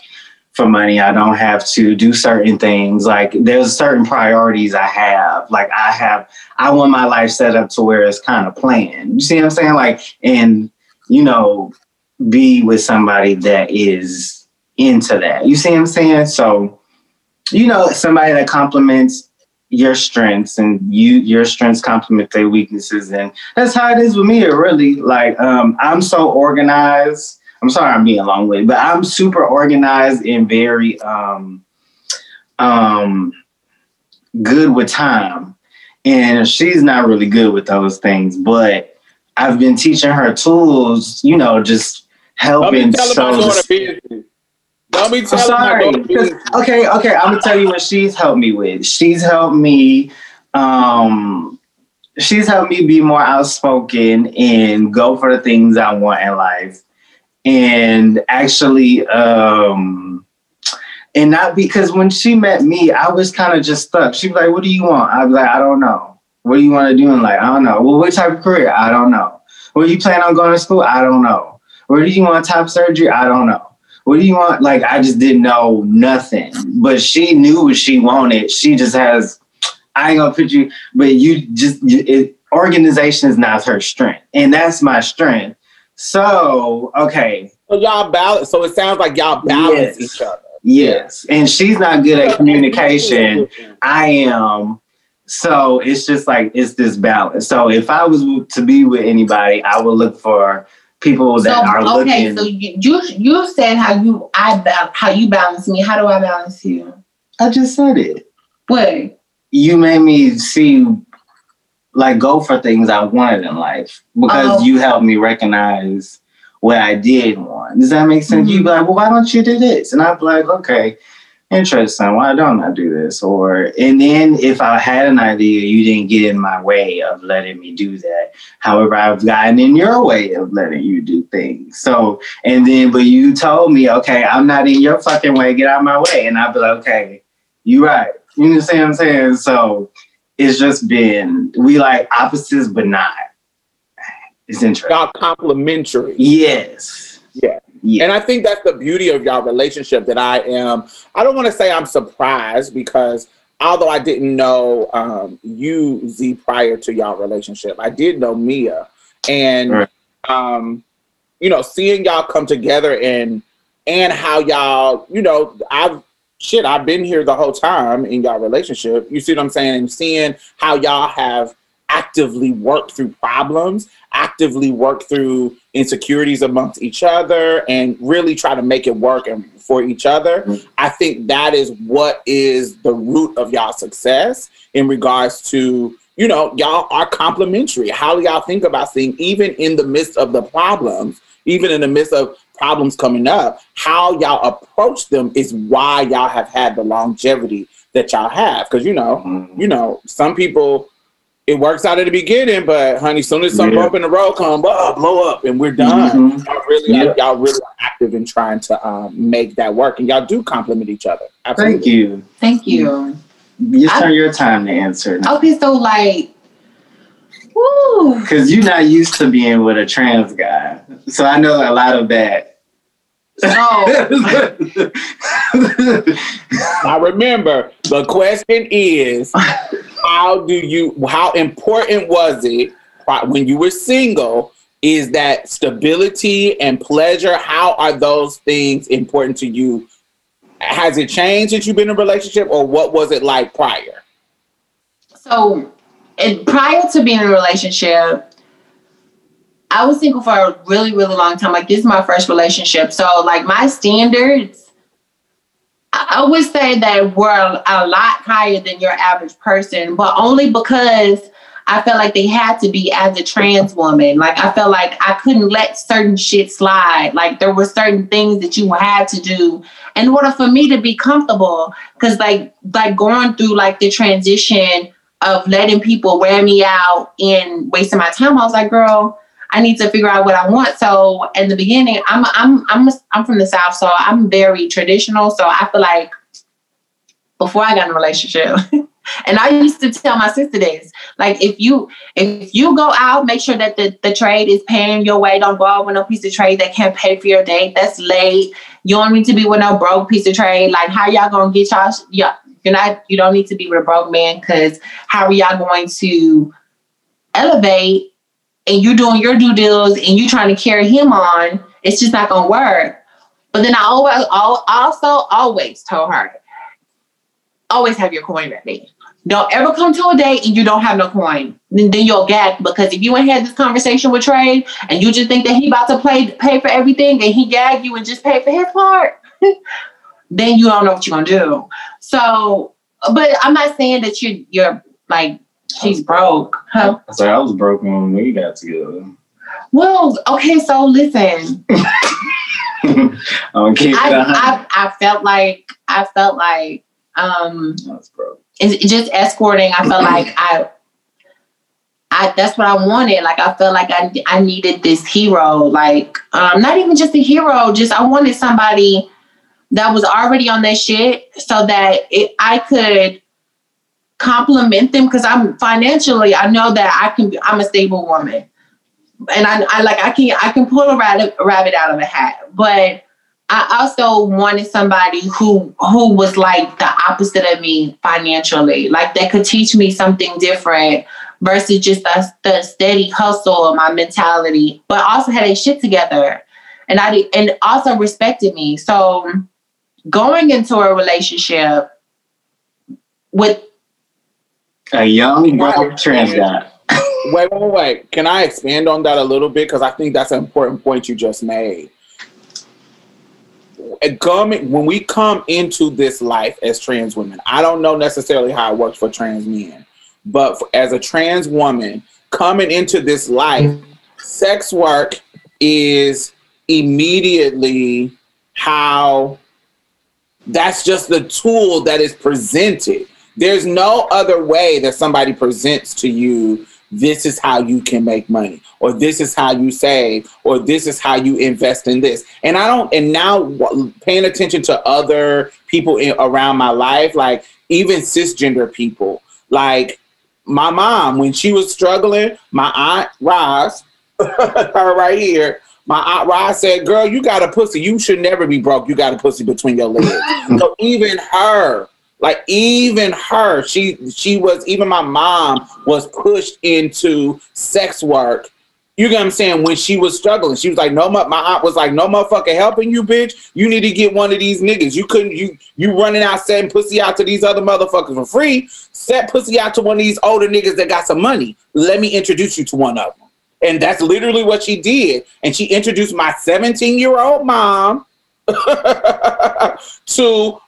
for money. I don't have to do certain things. Like there's certain priorities I have. Like I have, I want my life set up to where it's kind of planned. You see what I'm saying? Like, and you know, be with somebody that is into that. You see what I'm saying? So, you know, somebody that complements your strengths and you your strengths complement their weaknesses and that's how it is with me really like um i'm so organized I'm sorry I'm being a long winded, but I'm super organized and very um, um, good with time. And she's not really good with those things, but I've been teaching her tools, you know, just helping. Don't be Don't be telling sorry. Okay, okay. I'm gonna tell you what she's helped me with. She's helped me um she's helped me be more outspoken and go for the things I want in life and actually um and not because when she met me, I was kind of just stuck. She was like, What do you want? I was like, I don't know. What do you want to do in life? I don't know. Well, what type of career? I don't know. Where you plan on going to school? I don't know. Where do you want top surgery? I don't know. What do you want? Like, I just didn't know nothing. But she knew what she wanted. She just has, I ain't gonna put you, but you just, it, organization is not her strength. And that's my strength. So, okay. So y'all balance. So it sounds like y'all balance yes. each other. Yes. And she's not good at communication. I am. So it's just like it's this balance. So if I was to be with anybody, I would look for people So that are okay, looking. Okay, so you, you you said how you I ba- how you balance me. How do I balance you? I just said it. What? You made me see, like, go for things I wanted in life because Oh. you helped me recognize what I did want. Does that make sense? You'd mm-hmm. be like, well, why don't you do this? And I'd be like, okay, interesting. Why don't I do this? Or, and then if I had an idea, you didn't get in my way of letting me do that. However, I've gotten in your way of letting you do things. So, and then, but you told me, okay, I'm not in your fucking way, get out of my way. And I'd be like, okay, you right. You understand what I'm saying? So it's just been, we like opposites, but not. It's interesting. Y'all complementary. Yes. Yeah. Yeah. And I think that's the beauty of y'all relationship that I am. I don't want to say I'm surprised because although I didn't know um, you, Z, prior to y'all relationship, I did know Mia. And, Right. um, you know, seeing y'all come together and, and how y'all, you know, I've, shit, I've been here the whole time in y'all relationship. You see what I'm saying? And seeing how y'all have actively worked through problems, actively worked through insecurities amongst each other, and really try to make it work and for each other. Mhm. I think that is what is the root of y'all success in regards to you know y'all are complementary. How y'all think about things, even in the midst of the problems, even in the midst of problems coming up, how y'all approach them is why y'all have had the longevity that y'all have. Because you know, Mhm. you know, some people it works out at the beginning, but honey, soon as some Yeah. bump in the road come, blah, blow up, and we're done. Mhm. Y'all really, Yeah. y'all really are active in trying to um, make that work, and y'all do complement each other. Absolutely. Thank you. Thank you. It's I- not your time to answer now. Okay, so like, woo. Because you're not used to being with a trans guy. So I know a lot of that. So Now remember, the question is, how do you? How important was it when you were single? Is that stability and pleasure? How are those things important to you? Has it changed since you've been in a relationship, or what was it like prior? so and prior to being in a relationship, I was single for a really, really long time. Like this is my first relationship. So like my standards, I would say that were a lot higher than your average person, but only because I felt like they had to be as a trans woman. Like I felt like I couldn't let certain shit slide. Like there were certain things that you had to do in order for me to be comfortable. Cause like like going through like the transition of letting people wear me out and wasting my time, I was like, girl, I need to figure out what I want. So in the beginning, I'm I'm I'm I'm from the South, so I'm very traditional. So I feel like before I got in a relationship, and I used to tell my sister this, like if you if you go out, make sure that the, the trade is paying your way. Don't go out with no piece of trade that can't pay for your date. That's late. You don't need to be with no broke piece of trade. Like how y'all gonna get y'all? Yeah, you're not. You don't need to be with a broke man because how are y'all going to elevate? And you're doing your due deals and you're trying to carry him on. It's just not gonna work. But then I always, also always told her, always have your coin ready. Don't ever come to a date and you don't have no coin. Then, then you'll gag because if you ain't had this conversation with Trey and you just think that he about to play pay for everything and he gag you and just pay for his part, then you don't know what you're gonna do. So, but I'm not saying that you you're like she's broke. Huh? So I was broken when we got together. Well, okay, so listen. I'm keeping it a hundred. I, I I felt like I felt like um broke. it's just escorting. I felt like I I that's what I wanted. Like I felt like I I needed this hero. Like um not even just a hero, just I wanted somebody that was already on that shit so that it I could compliment them because I'm financially I know that I can I'm a stable woman. And I, I like I can I can pull a rabbit, rabbit out of a hat, but I also wanted somebody who who was like the opposite of me financially, like that could teach me something different versus just the, the steady hustle of my mentality, but also had a shit together, and I did- and also respected me. So going into a relationship with A young broke trans guy. wait, wait, wait. Can I expand on that a little bit? Because I think that's an important point you just made. Coming when we come into this life as trans women, I don't know necessarily how it works for trans men, but for, as a trans woman coming into this life, sex work is immediately how that's just the tool that is presented. There's no other way that somebody presents to you this is how you can make money or this is how you save or this is how you invest in this and i don't and now paying attention to other people in, around my life like even cisgender people like my mom when she was struggling my aunt Roz, her right here my aunt Roz said, "Girl, you got a pussy. You should never be broke. You got a pussy between your legs." so even her, like even her, she she was even my mom was pushed into sex work. You get what I'm saying? When she was struggling, she was like, "No, my, my aunt was like, no motherfucker helping you, bitch. You need to get one of these niggas. You couldn't you you running out setting pussy out to these other motherfuckers for free. Set pussy out to one of these older niggas that got some money. Let me introduce you to one of them." And that's literally what she did. And she introduced my 17 year old mom to a,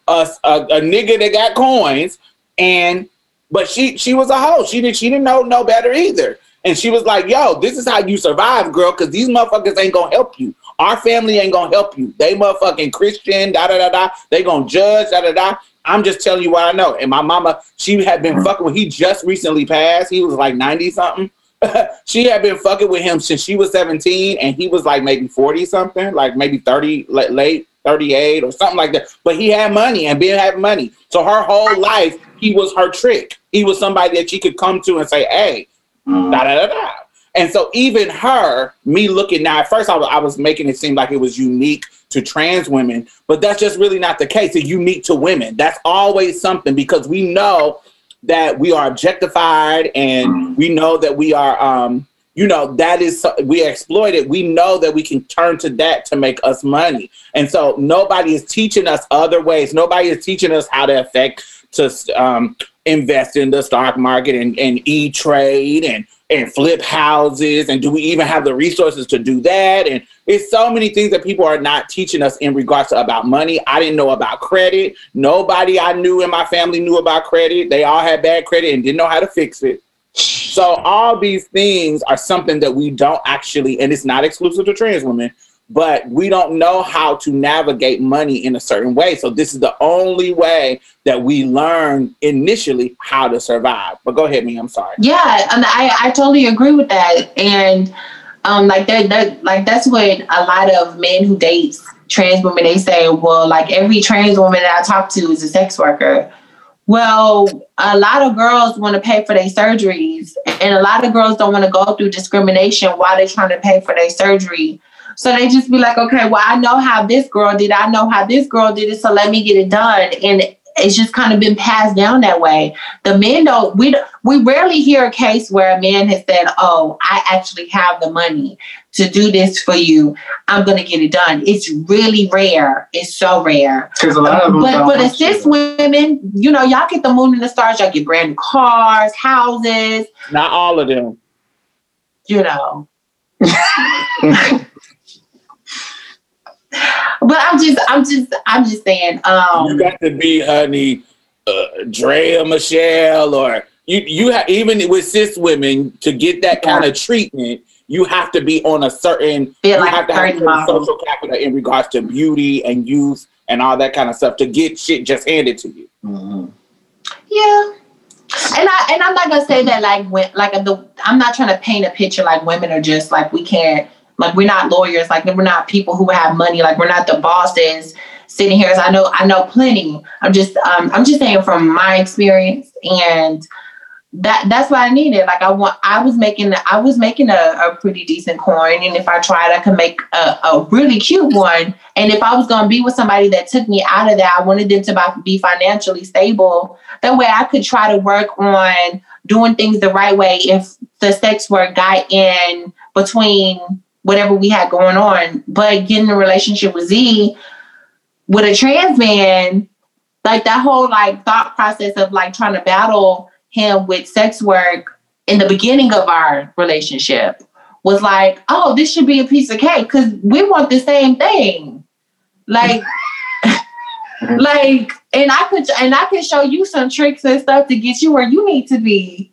a, a, nigga that got coins. And but she she was a hoe. She didn't she didn't know no better either. And she was like, yo, this is how you survive, girl, because these motherfuckers ain't gonna help you. Our family ain't gonna help you. They motherfucking Christian, da da da da. They gonna judge, da da da. I'm just telling you what I know. And my mama, she had been mm. fucking when he just recently passed. He was like 90 something. she had been fucking with him since she was 17 and he was like maybe 40 something, like maybe 30 late 38 or something like that. But he had money and Ben had money. So her whole life, he was her trick. He was somebody that she could come to and say, hey, mm. da da da da. And so even her, me looking now, at first I was, I was making it seem like it was unique to trans women, but that's just really not the case. It's unique to women. That's always something because we know that we are objectified and we know that we are um you know that is we exploit it. We know that we can turn to that to make us money. And so nobody is teaching us other ways. Nobody is teaching us how to affect to um, invest in the stock market and, and e-trade and and flip houses and do we even have the resources to do that? And it's so many things that people are not teaching us in regards to about money. I didn't know about credit. Nobody i knew in my family knew about credit. They all had bad credit and didn't know how to fix it. So all these things are something that we don't actually and it's not exclusive to trans women but we don't know how to navigate money in a certain way. So this is the only way that we learn initially how to survive. But go ahead, me. I'm sorry. Yeah, I, I totally agree with that. And um, like that, that like that's what a lot of men who date trans women they say, well, like every trans woman that I talk to is a sex worker. Well, a lot of girls want to pay for their surgeries, and a lot of girls don't want to go through discrimination while they're trying to pay for their surgery. So they just be like, okay, well, I know how this girl did. I know how this girl did it. So let me get it done. And it's just kind of been passed down that way. The men don't. We we rarely hear a case where a man has said, "Oh, I actually have the money to do this for you. I'm going to get it done." It's really rare. It's so rare. Because a lot of them. But for the cis women, you know, y'all get the moon and the stars. Y'all get brand new cars, houses. Not all of them. You know. but I'm just, I'm just, I'm just saying. Um, you got to be, honey, uh, Draya Michele, or you, you have even with cis women to get that kind of treatment. You have to be on a certain. you like have to have social capital in regards to beauty and youth and all that kind of stuff to get shit just handed to you. Mm-hmm. Yeah. And I and I'm not gonna say that like when like the I'm not trying to paint a picture like women are just like we can't like we're not lawyers. Like we're not people who have money. Like we're not the bosses sitting here. As I know, I know plenty. I'm just, um, I'm just saying from my experience, and that that's what I needed. Like I want, I was making, I was making a, a pretty decent coin, and if I tried, I could make a, a really cute one. And if I was going to be with somebody that took me out of that, I wanted them to be financially stable. That way, I could try to work on doing things the right way. If the sex work got in between whatever we had going on. But getting a relationship with Z with a trans man, like that whole like thought process of like trying to battle him with sex work in the beginning of our relationship was like, oh, this should be a piece of cake because we want the same thing. Like, like, and I could and I could show you some tricks and stuff to get you where you need to be.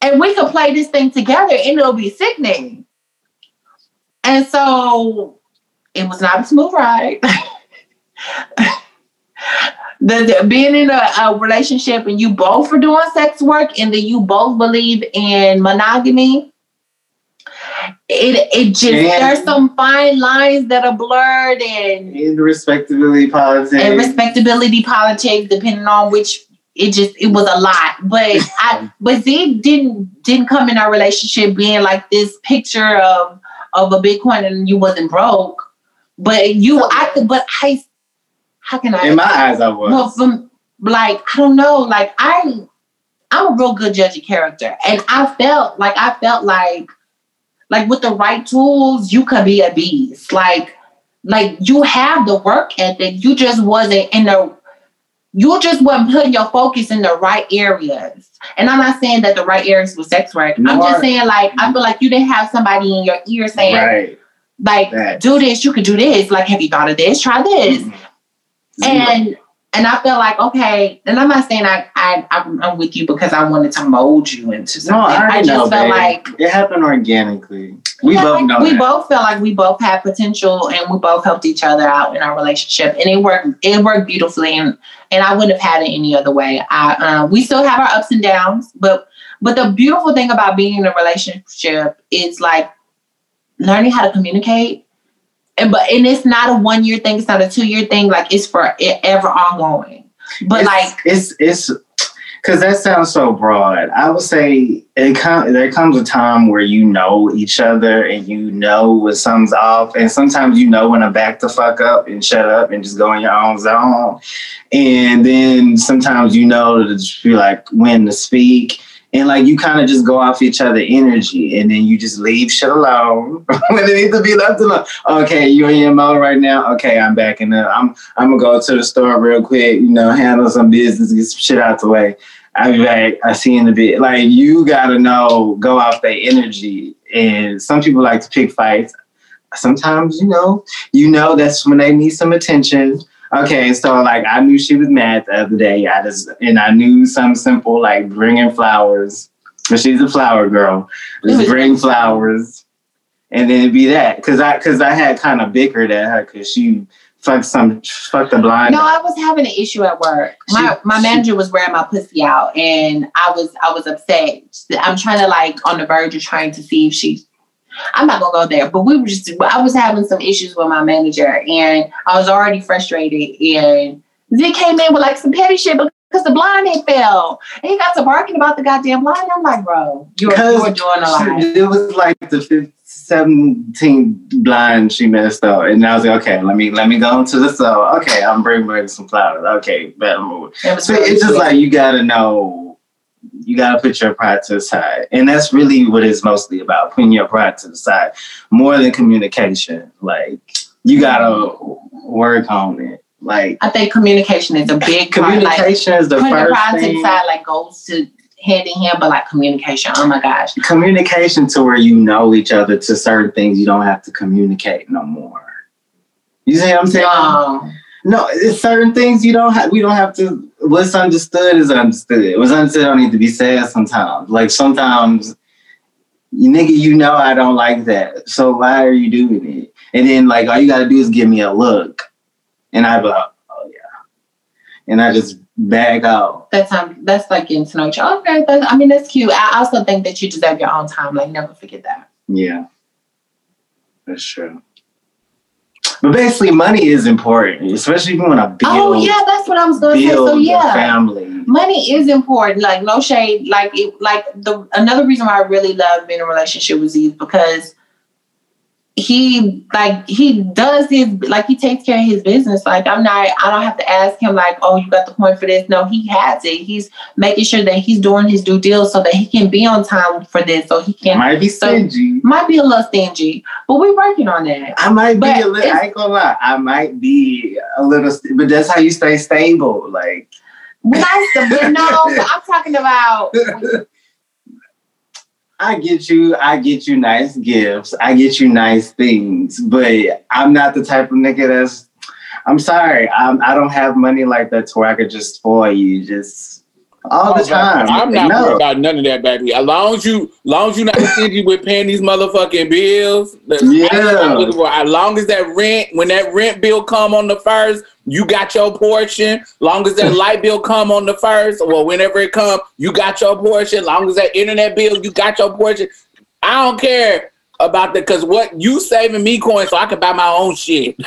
And we could play this thing together and it'll be sickening. And so it was not a smooth ride. the, the- being in a, a relationship and you both are doing sex work and then you both believe in monogamy it it just Yeah. there's some fine lines that are blurred and In respectability politics. and respectability politics depending on which it just it was a lot but i but z didn't didn't come in our relationship being like this picture of of a bitcoin and you wasn't broke but you i but i how can i in my eyes, I was. well, from like I don't know, like I, I'm a real good judge of character, and I felt like I felt like, like with the right tools, you could be a beast. Like, like you have the work ethic, you just wasn't in the, you just wasn't putting your focus in the right areas. And I'm not saying that the right areas was sex work. I'm just saying like I feel like you didn't have somebody in your ear saying right. like, That. do this, you could do this. Like, have you thought of this? Try this and and I feel like okay, and I'm not saying I, I I'm, I'm with you because I wanted to mold you into something. no. I, already just know, felt babe. like it happened organically. We yeah, both like, know we that. both felt like we both had potential and we both helped each other out in our relationship, and it worked. It worked beautifully, and and I wouldn't have had it any other way. I uh, we still have our ups and downs, but but the beautiful thing about being in a relationship is like learning how to communicate. And but and it's not a one year thing. It's not a two year thing. Like it's for ever ongoing. But it's, like it's it's because that sounds so broad. I would say it com- there comes a time where you know each other and you know when something's off, and sometimes you know when to back the fuck up and shut up and just go in your own zone, and then sometimes you know to just be like when to speak. And like you kind of just go off each other energy, and then you just leave shit alone when it needs to be left alone. Okay, you're in your mode right now. Okay, I'm backing up. I'm I'm gonna go to the store real quick, you know, handle some business, get some shit out the way. I'll be back. I see in a bit. Like you gotta know, go off their energy. And some people like to pick fights. Sometimes, you know, you know that's when they need some attention. Okay, so like I knew she was mad the other day. I just and I knew some simple like bringing flowers. But she's a flower girl. Just bring flowers, and then it'd be that. Cause I cause I had kind of bickered at her because she fucked some fucked the blind. no, I was having an issue at work. My She- my she- manager was wearing my pussy out and I was I was upset. I'm trying to like on the verge of trying to see if she I'm not gonna go there, but we were just I was having some issues with my manager and I was already frustrated and Z came in with like some petty shit because the blind had fell. And he got to barking about the goddamn blind. I'm like, bro, you're, you're doing a lot. It was like the 15, 17 blind she messed up, and I was like, okay, let me let me go into the cell. Okay, I'm bringing back some flowers. Okay, better move. It So really it's just like you gotta know, you gotta put your pride to the side, and that's really what it's mostly about: putting your pride to the side, more than communication. Like you gotta work on it. Like I think communication is a big part. Like, communication is the putting first pride to the thing. side like goes to hand in hand, but like communication. Oh my gosh. communication to where you know each other to certain things you don't have to communicate no more. You see what I'm saying? No. No, it's certain things you don't have. We don't have to. What's understood is understood. What's understood don't need to be said sometimes. Like sometimes, you nigga, you know I don't like that. So why are you doing it? And then like all you gotta do is give me a look, and I be like, oh yeah, and I just bag out. That's um that's like getting to know each other. Okay, I mean that's cute. I also think that you deserve your own time. Like never forget that. Yeah, that's true. But basically, money is important, especially if you want to oh, build, oh yeah, that's what I was gonna say. build So yeah. family. Money is important. Like no shade. Like it, like the another reason why I really love being in a relationship with is because he like he does his like he takes care of his business. Like I'm not I don't have to ask him like, oh, you got the point for this. No, he has it. He's making sure that he's doing his due deal so that he can be on time for this. So he can Might be so- stingy. might be a little stingy, but we're working on that. I might be a little. I ain't gonna lie. I might be a little, but that's how you stay stable. Like When I but no, but I'm talking about I get you, I get you nice gifts, I get you nice things, but I'm not the type of nigga that's. I'm sorry, I'm, I don't have money like that to where I could just spoil you just all the time. I'm not No. worried about none of that, baby. As long as you, as long as you not stingy with paying these motherfucking bills. Yeah. that's what I'm looking for. As long as that rent, when that rent bill come on the first, you got your portion. Long as that light bill come on the first, or whenever it come, you got your portion. Long as that internet bill, you got your portion. I don't care about that because what you saving me coins so I can buy my own shit.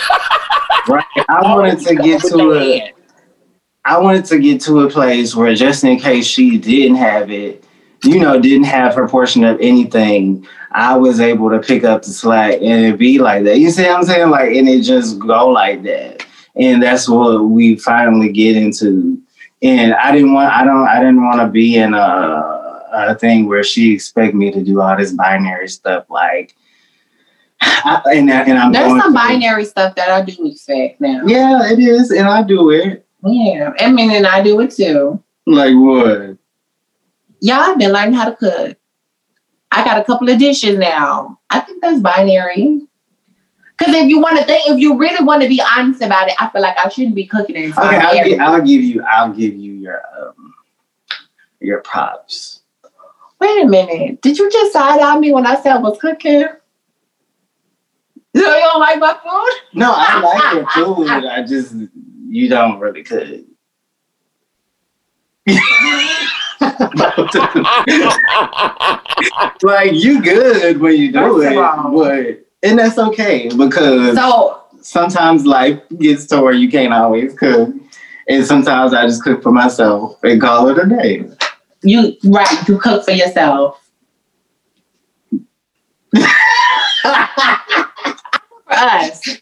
Right. I wanted to get to hand. I wanted to get to a place where just in case she didn't have it, you know, didn't have her portion of anything, I was able to pick up the slack and it be like that. You see what I'm saying? Like, and it just go like that. And that's what we finally get into. And I didn't want, I don't, I didn't want to be in a, a thing where she expect me to do all this binary stuff. Like, I, and, I- and I'm There's going some binary stuff that I do expect now. Yeah, it is, and I do it. Yeah, I mean, and I do it too. Like what? Y'all been learning how to cook. I got a couple of dishes now. I think that's binary. Because if you want to think, if you really want to be honest about it, I feel like I shouldn't be cooking it. Okay, I'll, gi- I'll give you. I'll give you your um your props. Wait a minute. Did you just side eye me when I said I was cooking? You don't like my food? No, I like your food. I just you don't really cook. like you good when you do it, but and that's okay because So sometimes life gets to where you can't always cook, and sometimes I just cook for myself and call it a day. you right, you cook for yourself. for us.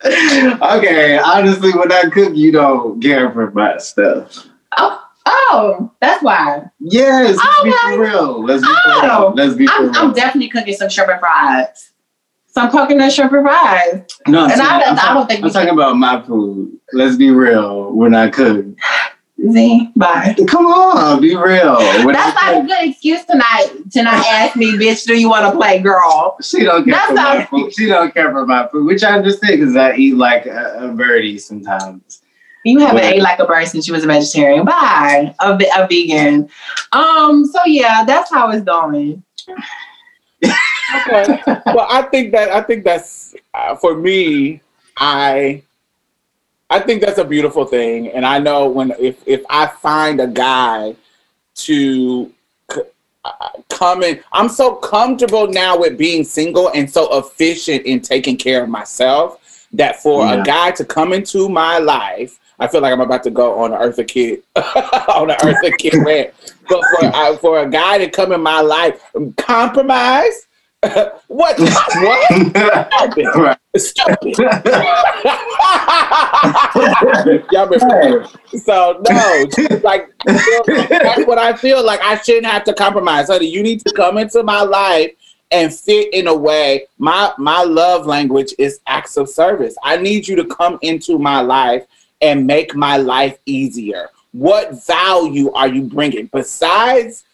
okay, honestly, when I cook, you don't care for my stuff. Oh, oh, that's why. Yes, let's oh, be for real. Let's be for Oh, real. Let's be I'm, real. I'm definitely cooking some shrimp and fries. Some coconut shrimp and fries. no, I'm, and I saying- don't- I'm I don't think I'm talking about my food. Let's be real. When I cook, Z, bye. come on, be real. When That's I not a good excuse tonight to not ask me, bitch, do you want to play girl? She don't care That's for my not- food. She don't care for my food, which I understand because I eat like a, a birdie sometimes. You haven't ate like a bird since you was a vegetarian. Bye. A, a vegan. Um, so yeah, that's how it's going. okay. well, I think that I think that's uh, for me. I I think that's a beautiful thing, and I know when if if I find a guy to c- uh, come in, I'm so comfortable now with being single and so efficient in taking care of myself that for Yeah. a guy to come into my life. I feel like I'm about to go on an Eartha Kitt on an Eartha Kitt rant, but for uh, for a guy to come in my life, compromise. what? What? Stop it. Right. Stop it. Y'all been so no, like that's what I feel like. I shouldn't have to compromise, honey. You need to come into my life and fit in a way. My my love language is acts of service. I need you to come into my life and make my life easier. What value are you bringing besides?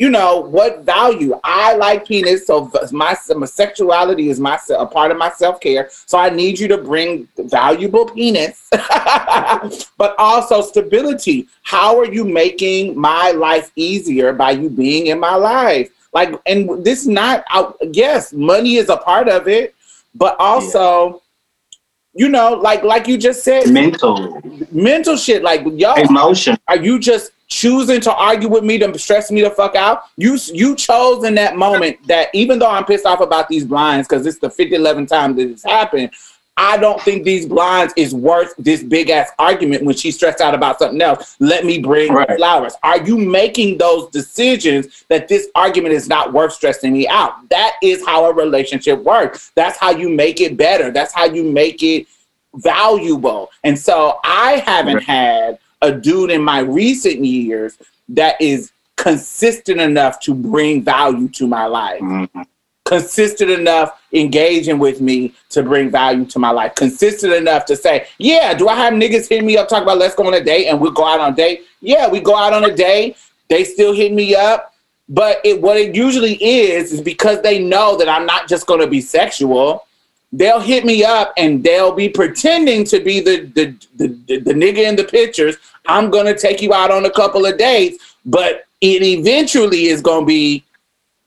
You know what value? I like penis, so my, my sexuality is my a part of my self care. So I need you to bring valuable penis, but also stability. How are you making my life easier by you being in my life? Like, and this not out. Yes, money is a part of it, but also, you know, like like you just said, Mental, mental shit. Like y'all, emotion. are you just choosing to argue with me to stress me the fuck out? You you chose in that moment that even though I'm pissed off about these blinds because it's the 50, 11 time that it's happened, I don't think these blinds is worth this big ass argument when she's stressed out about something else. Let me bring Right. flowers. Are you making those decisions that this argument is not worth stressing me out? That is how a relationship works. That's how you make it better. That's how you make it valuable. And so I haven't Right. had a dude in my recent years that is consistent enough to bring value to my life. Mhm. Consistent enough engaging with me to bring value to my life. Consistent enough to say, yeah, do I have niggas hit me up talk about let's go on a date and we'll go out on a date? Yeah, we go out on a date. They still hit me up. But it what it usually is is because they know that I'm not just going to be sexual. They'll hit me up and they'll be pretending to be the the the, the, the nigga in the pictures. I'm to take you out on a couple of dates, but it eventually is to be.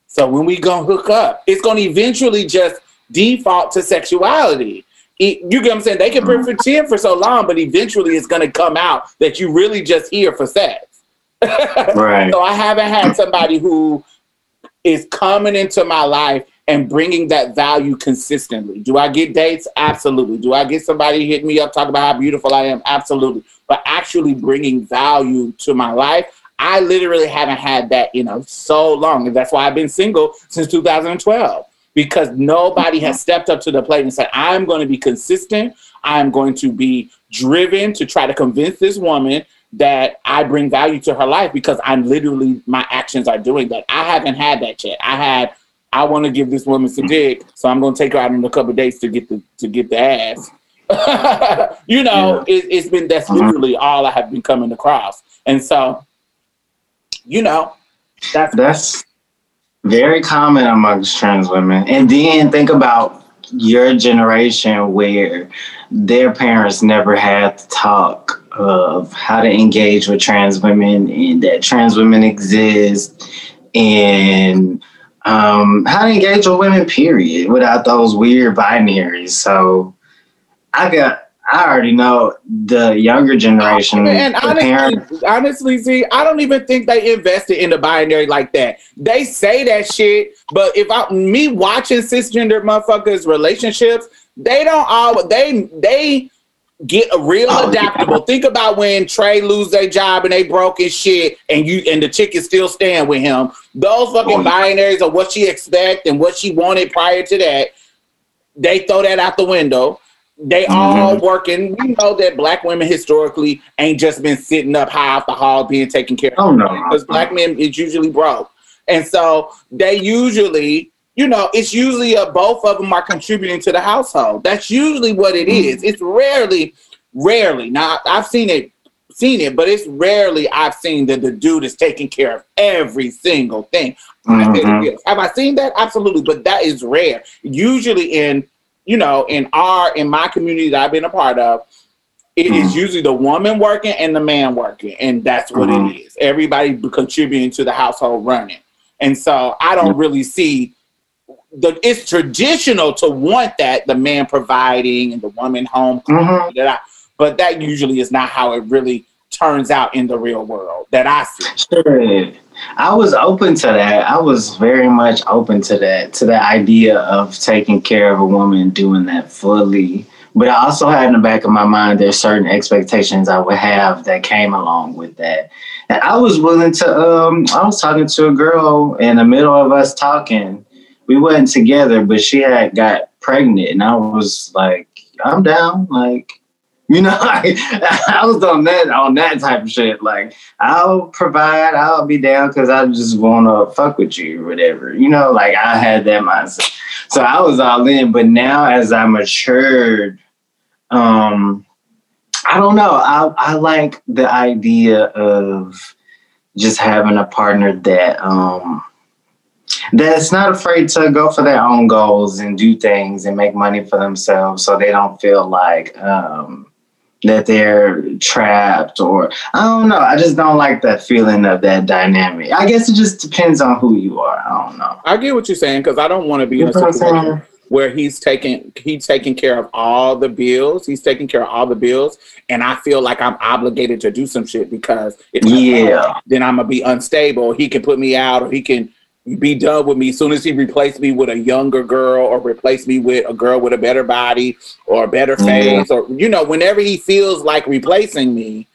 So when we gonna hook up, it's to eventually just default to sexuality. It- you get what I'm saying? They can mm-hmm. pretend for so long, but eventually it's to come out that you really just here for sex. Right. So I haven't had somebody who is coming into my life and bringing that value consistently. Do I get dates? Absolutely. Do I get somebody hit me up talk about how beautiful I am? Absolutely. But actually bringing value to my life, I literally haven't had that in a so long, and that's why I've been single since 2012 because nobody has stepped up to the plate and said, "I'm going to be consistent. I'm going to be driven to try to convince this woman that I bring value to her life because I'm literally my actions are doing that. I haven't had that yet. I had I want to give this woman some mm-hmm. dick, so I'm going to take her out in a couple of dates to get the to get the ass. you know, it, it's been that's mm-hmm. literally all I have been coming across, and so you know, that's That's very common amongst trans women. And then think about your generation where their parents never had to talk of how to engage with trans women and that trans women exist and um, how to engage with women, period, without those weird binaries. So I got, I already know the younger generation, And the parents. honestly, honestly, see, I don't even think they invested in the binary like that. They say that shit, but if I me watching cisgender motherfuckers relationships, they don't all they they get a real Oh, adaptable. Think about when Trey lose their job and they broke his shit, and you and the chick is still staying with him. Those oh, fucking Oh, yeah. binaries of what she expect and what she wanted prior to that, they throw that out the window. They mm-hmm. all working. We know that black women historically ain't just been sitting up high off the hall being taken care of. Oh, no. Because black men is usually broke. And so they usually, you know, it's usually a, both of them are contributing to the household. That's usually what it is. Mm-hmm. It's rarely, rarely. Now I've seen it, seen it, but it's rarely I've seen that the dude is taking care of every single thing. I Mhm. bills. Have I seen that? Absolutely, but that is rare. Usually in, you know, in our in my community that I've been a part of, it is mm-hmm. usually the woman working and the man working, and that's what it mm-hmm. is. Everybody contributing to the household running, and so I don't really see the. It's traditional to want that the man providing and the woman home, Mhm. I, but that usually is not how it really turns out in the real world that I see. Sure. I was open to that. I was very much open to that, to the idea of taking care of a woman, doing that fully. But I also had in the back of my mind there's certain expectations I would have that came along with that. And I was willing to um I was talking to a girl in the middle of us talking. We wasn't together, but she had got pregnant and I was like, I'm down. Like, you know, I, I was on that on that type of shit. Like I'll provide, I'll be down because I just want to fuck with you or whatever. You know, like I had that mindset. So I was all in. But now as I matured, um, I don't know. I, I like the idea of just having a partner that um that's not afraid to go for their own goals and do things and make money for themselves so they don't feel like um that they're trapped or I don't know. I just don't like that feeling of that dynamic. I guess it just depends on who you are. I don't know. I get what you're saying because I don't want to be You in a I'm situation where he's taking he's taking care of all the bills. He's taking care of all the bills, and I feel like I'm obligated to do some shit because if Yeah. then I'm gonna be unstable. He can put me out, or he can be done with me. As soon as he replace me with a younger girl, or replace me with a girl with a better body or a better face, or you know, whenever he feels like replacing me,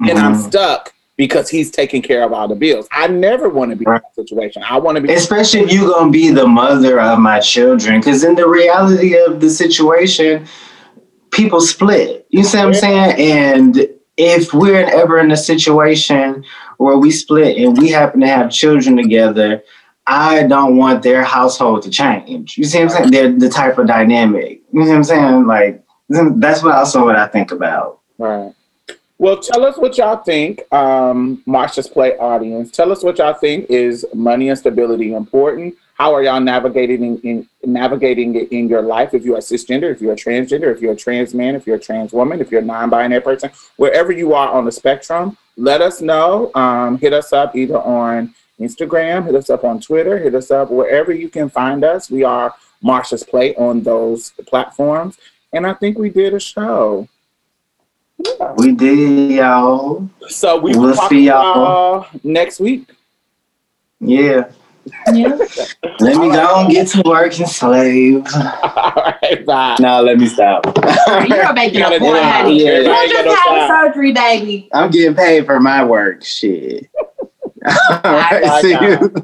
then I'm mm-hmm. stuck because he's taking care of all the bills. I never want to be in that situation. I want to be especially if you're gonna be the mother of my children because in the reality of the situation people split. You see what i'm saying? And if we're ever in a situation where we split and we happen to have children together i don't want their household to change you see what i'm saying they're the type of dynamic you see what i'm saying like that's what also what i think about Right. Well, tell us what y'all think, um, Marsha's Plate audience. Tell us what y'all think is money and stability important. How are y'all navigating in, navigating it in your life? If you are cisgender, if you're a transgender, if you're a trans man, if you're a trans woman, if you're a non-binary person, wherever you are on the spectrum, let us know. Um, hit us up either on Instagram, hit us up on Twitter, hit us up wherever you can find us. We are Marsha's Plate on those platforms, and I think we did a show. Yeah. We did, y'all. So we We'll will talk to see y'all. y'all next week. Yeah. Yeah. Let me go and get to work and slave. All right, bye. No, let me stop. You're making Gotta a do point, that. honey. Yeah. You just had surgery, baby. I'm getting paid for my work. Shit. All right, see you.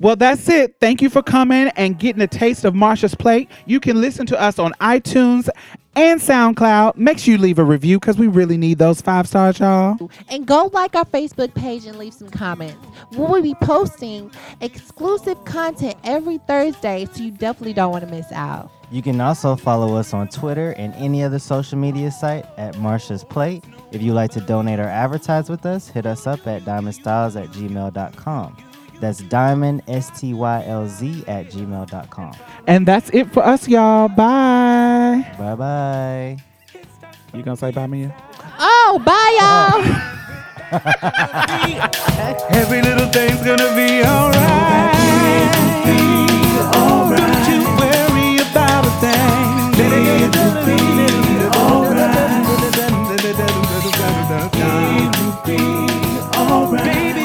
Well, that's it. Thank you for coming and getting a taste of Marsha's Plate. You can listen to us on iTunes and SoundCloud. Make sure you leave a review because we really need those five stars, y'all. And go like our Facebook page and leave some comments. We'll be posting exclusive content every Thursday, so you definitely don't want to miss out. You can also follow us on Twitter and any other social media site at Marsha's Plate. If you'd like to donate or advertise with us, hit us up at diamondstylz at gmail.com. That's diamond, S T Y L Z, at gmail.com. And that's it for us, y'all. Bye. Bye bye. You gonna say bye, Mia? Oh, bye, y'all. Every little thing's gonna be alright. Don't you everything. You alright? Alright?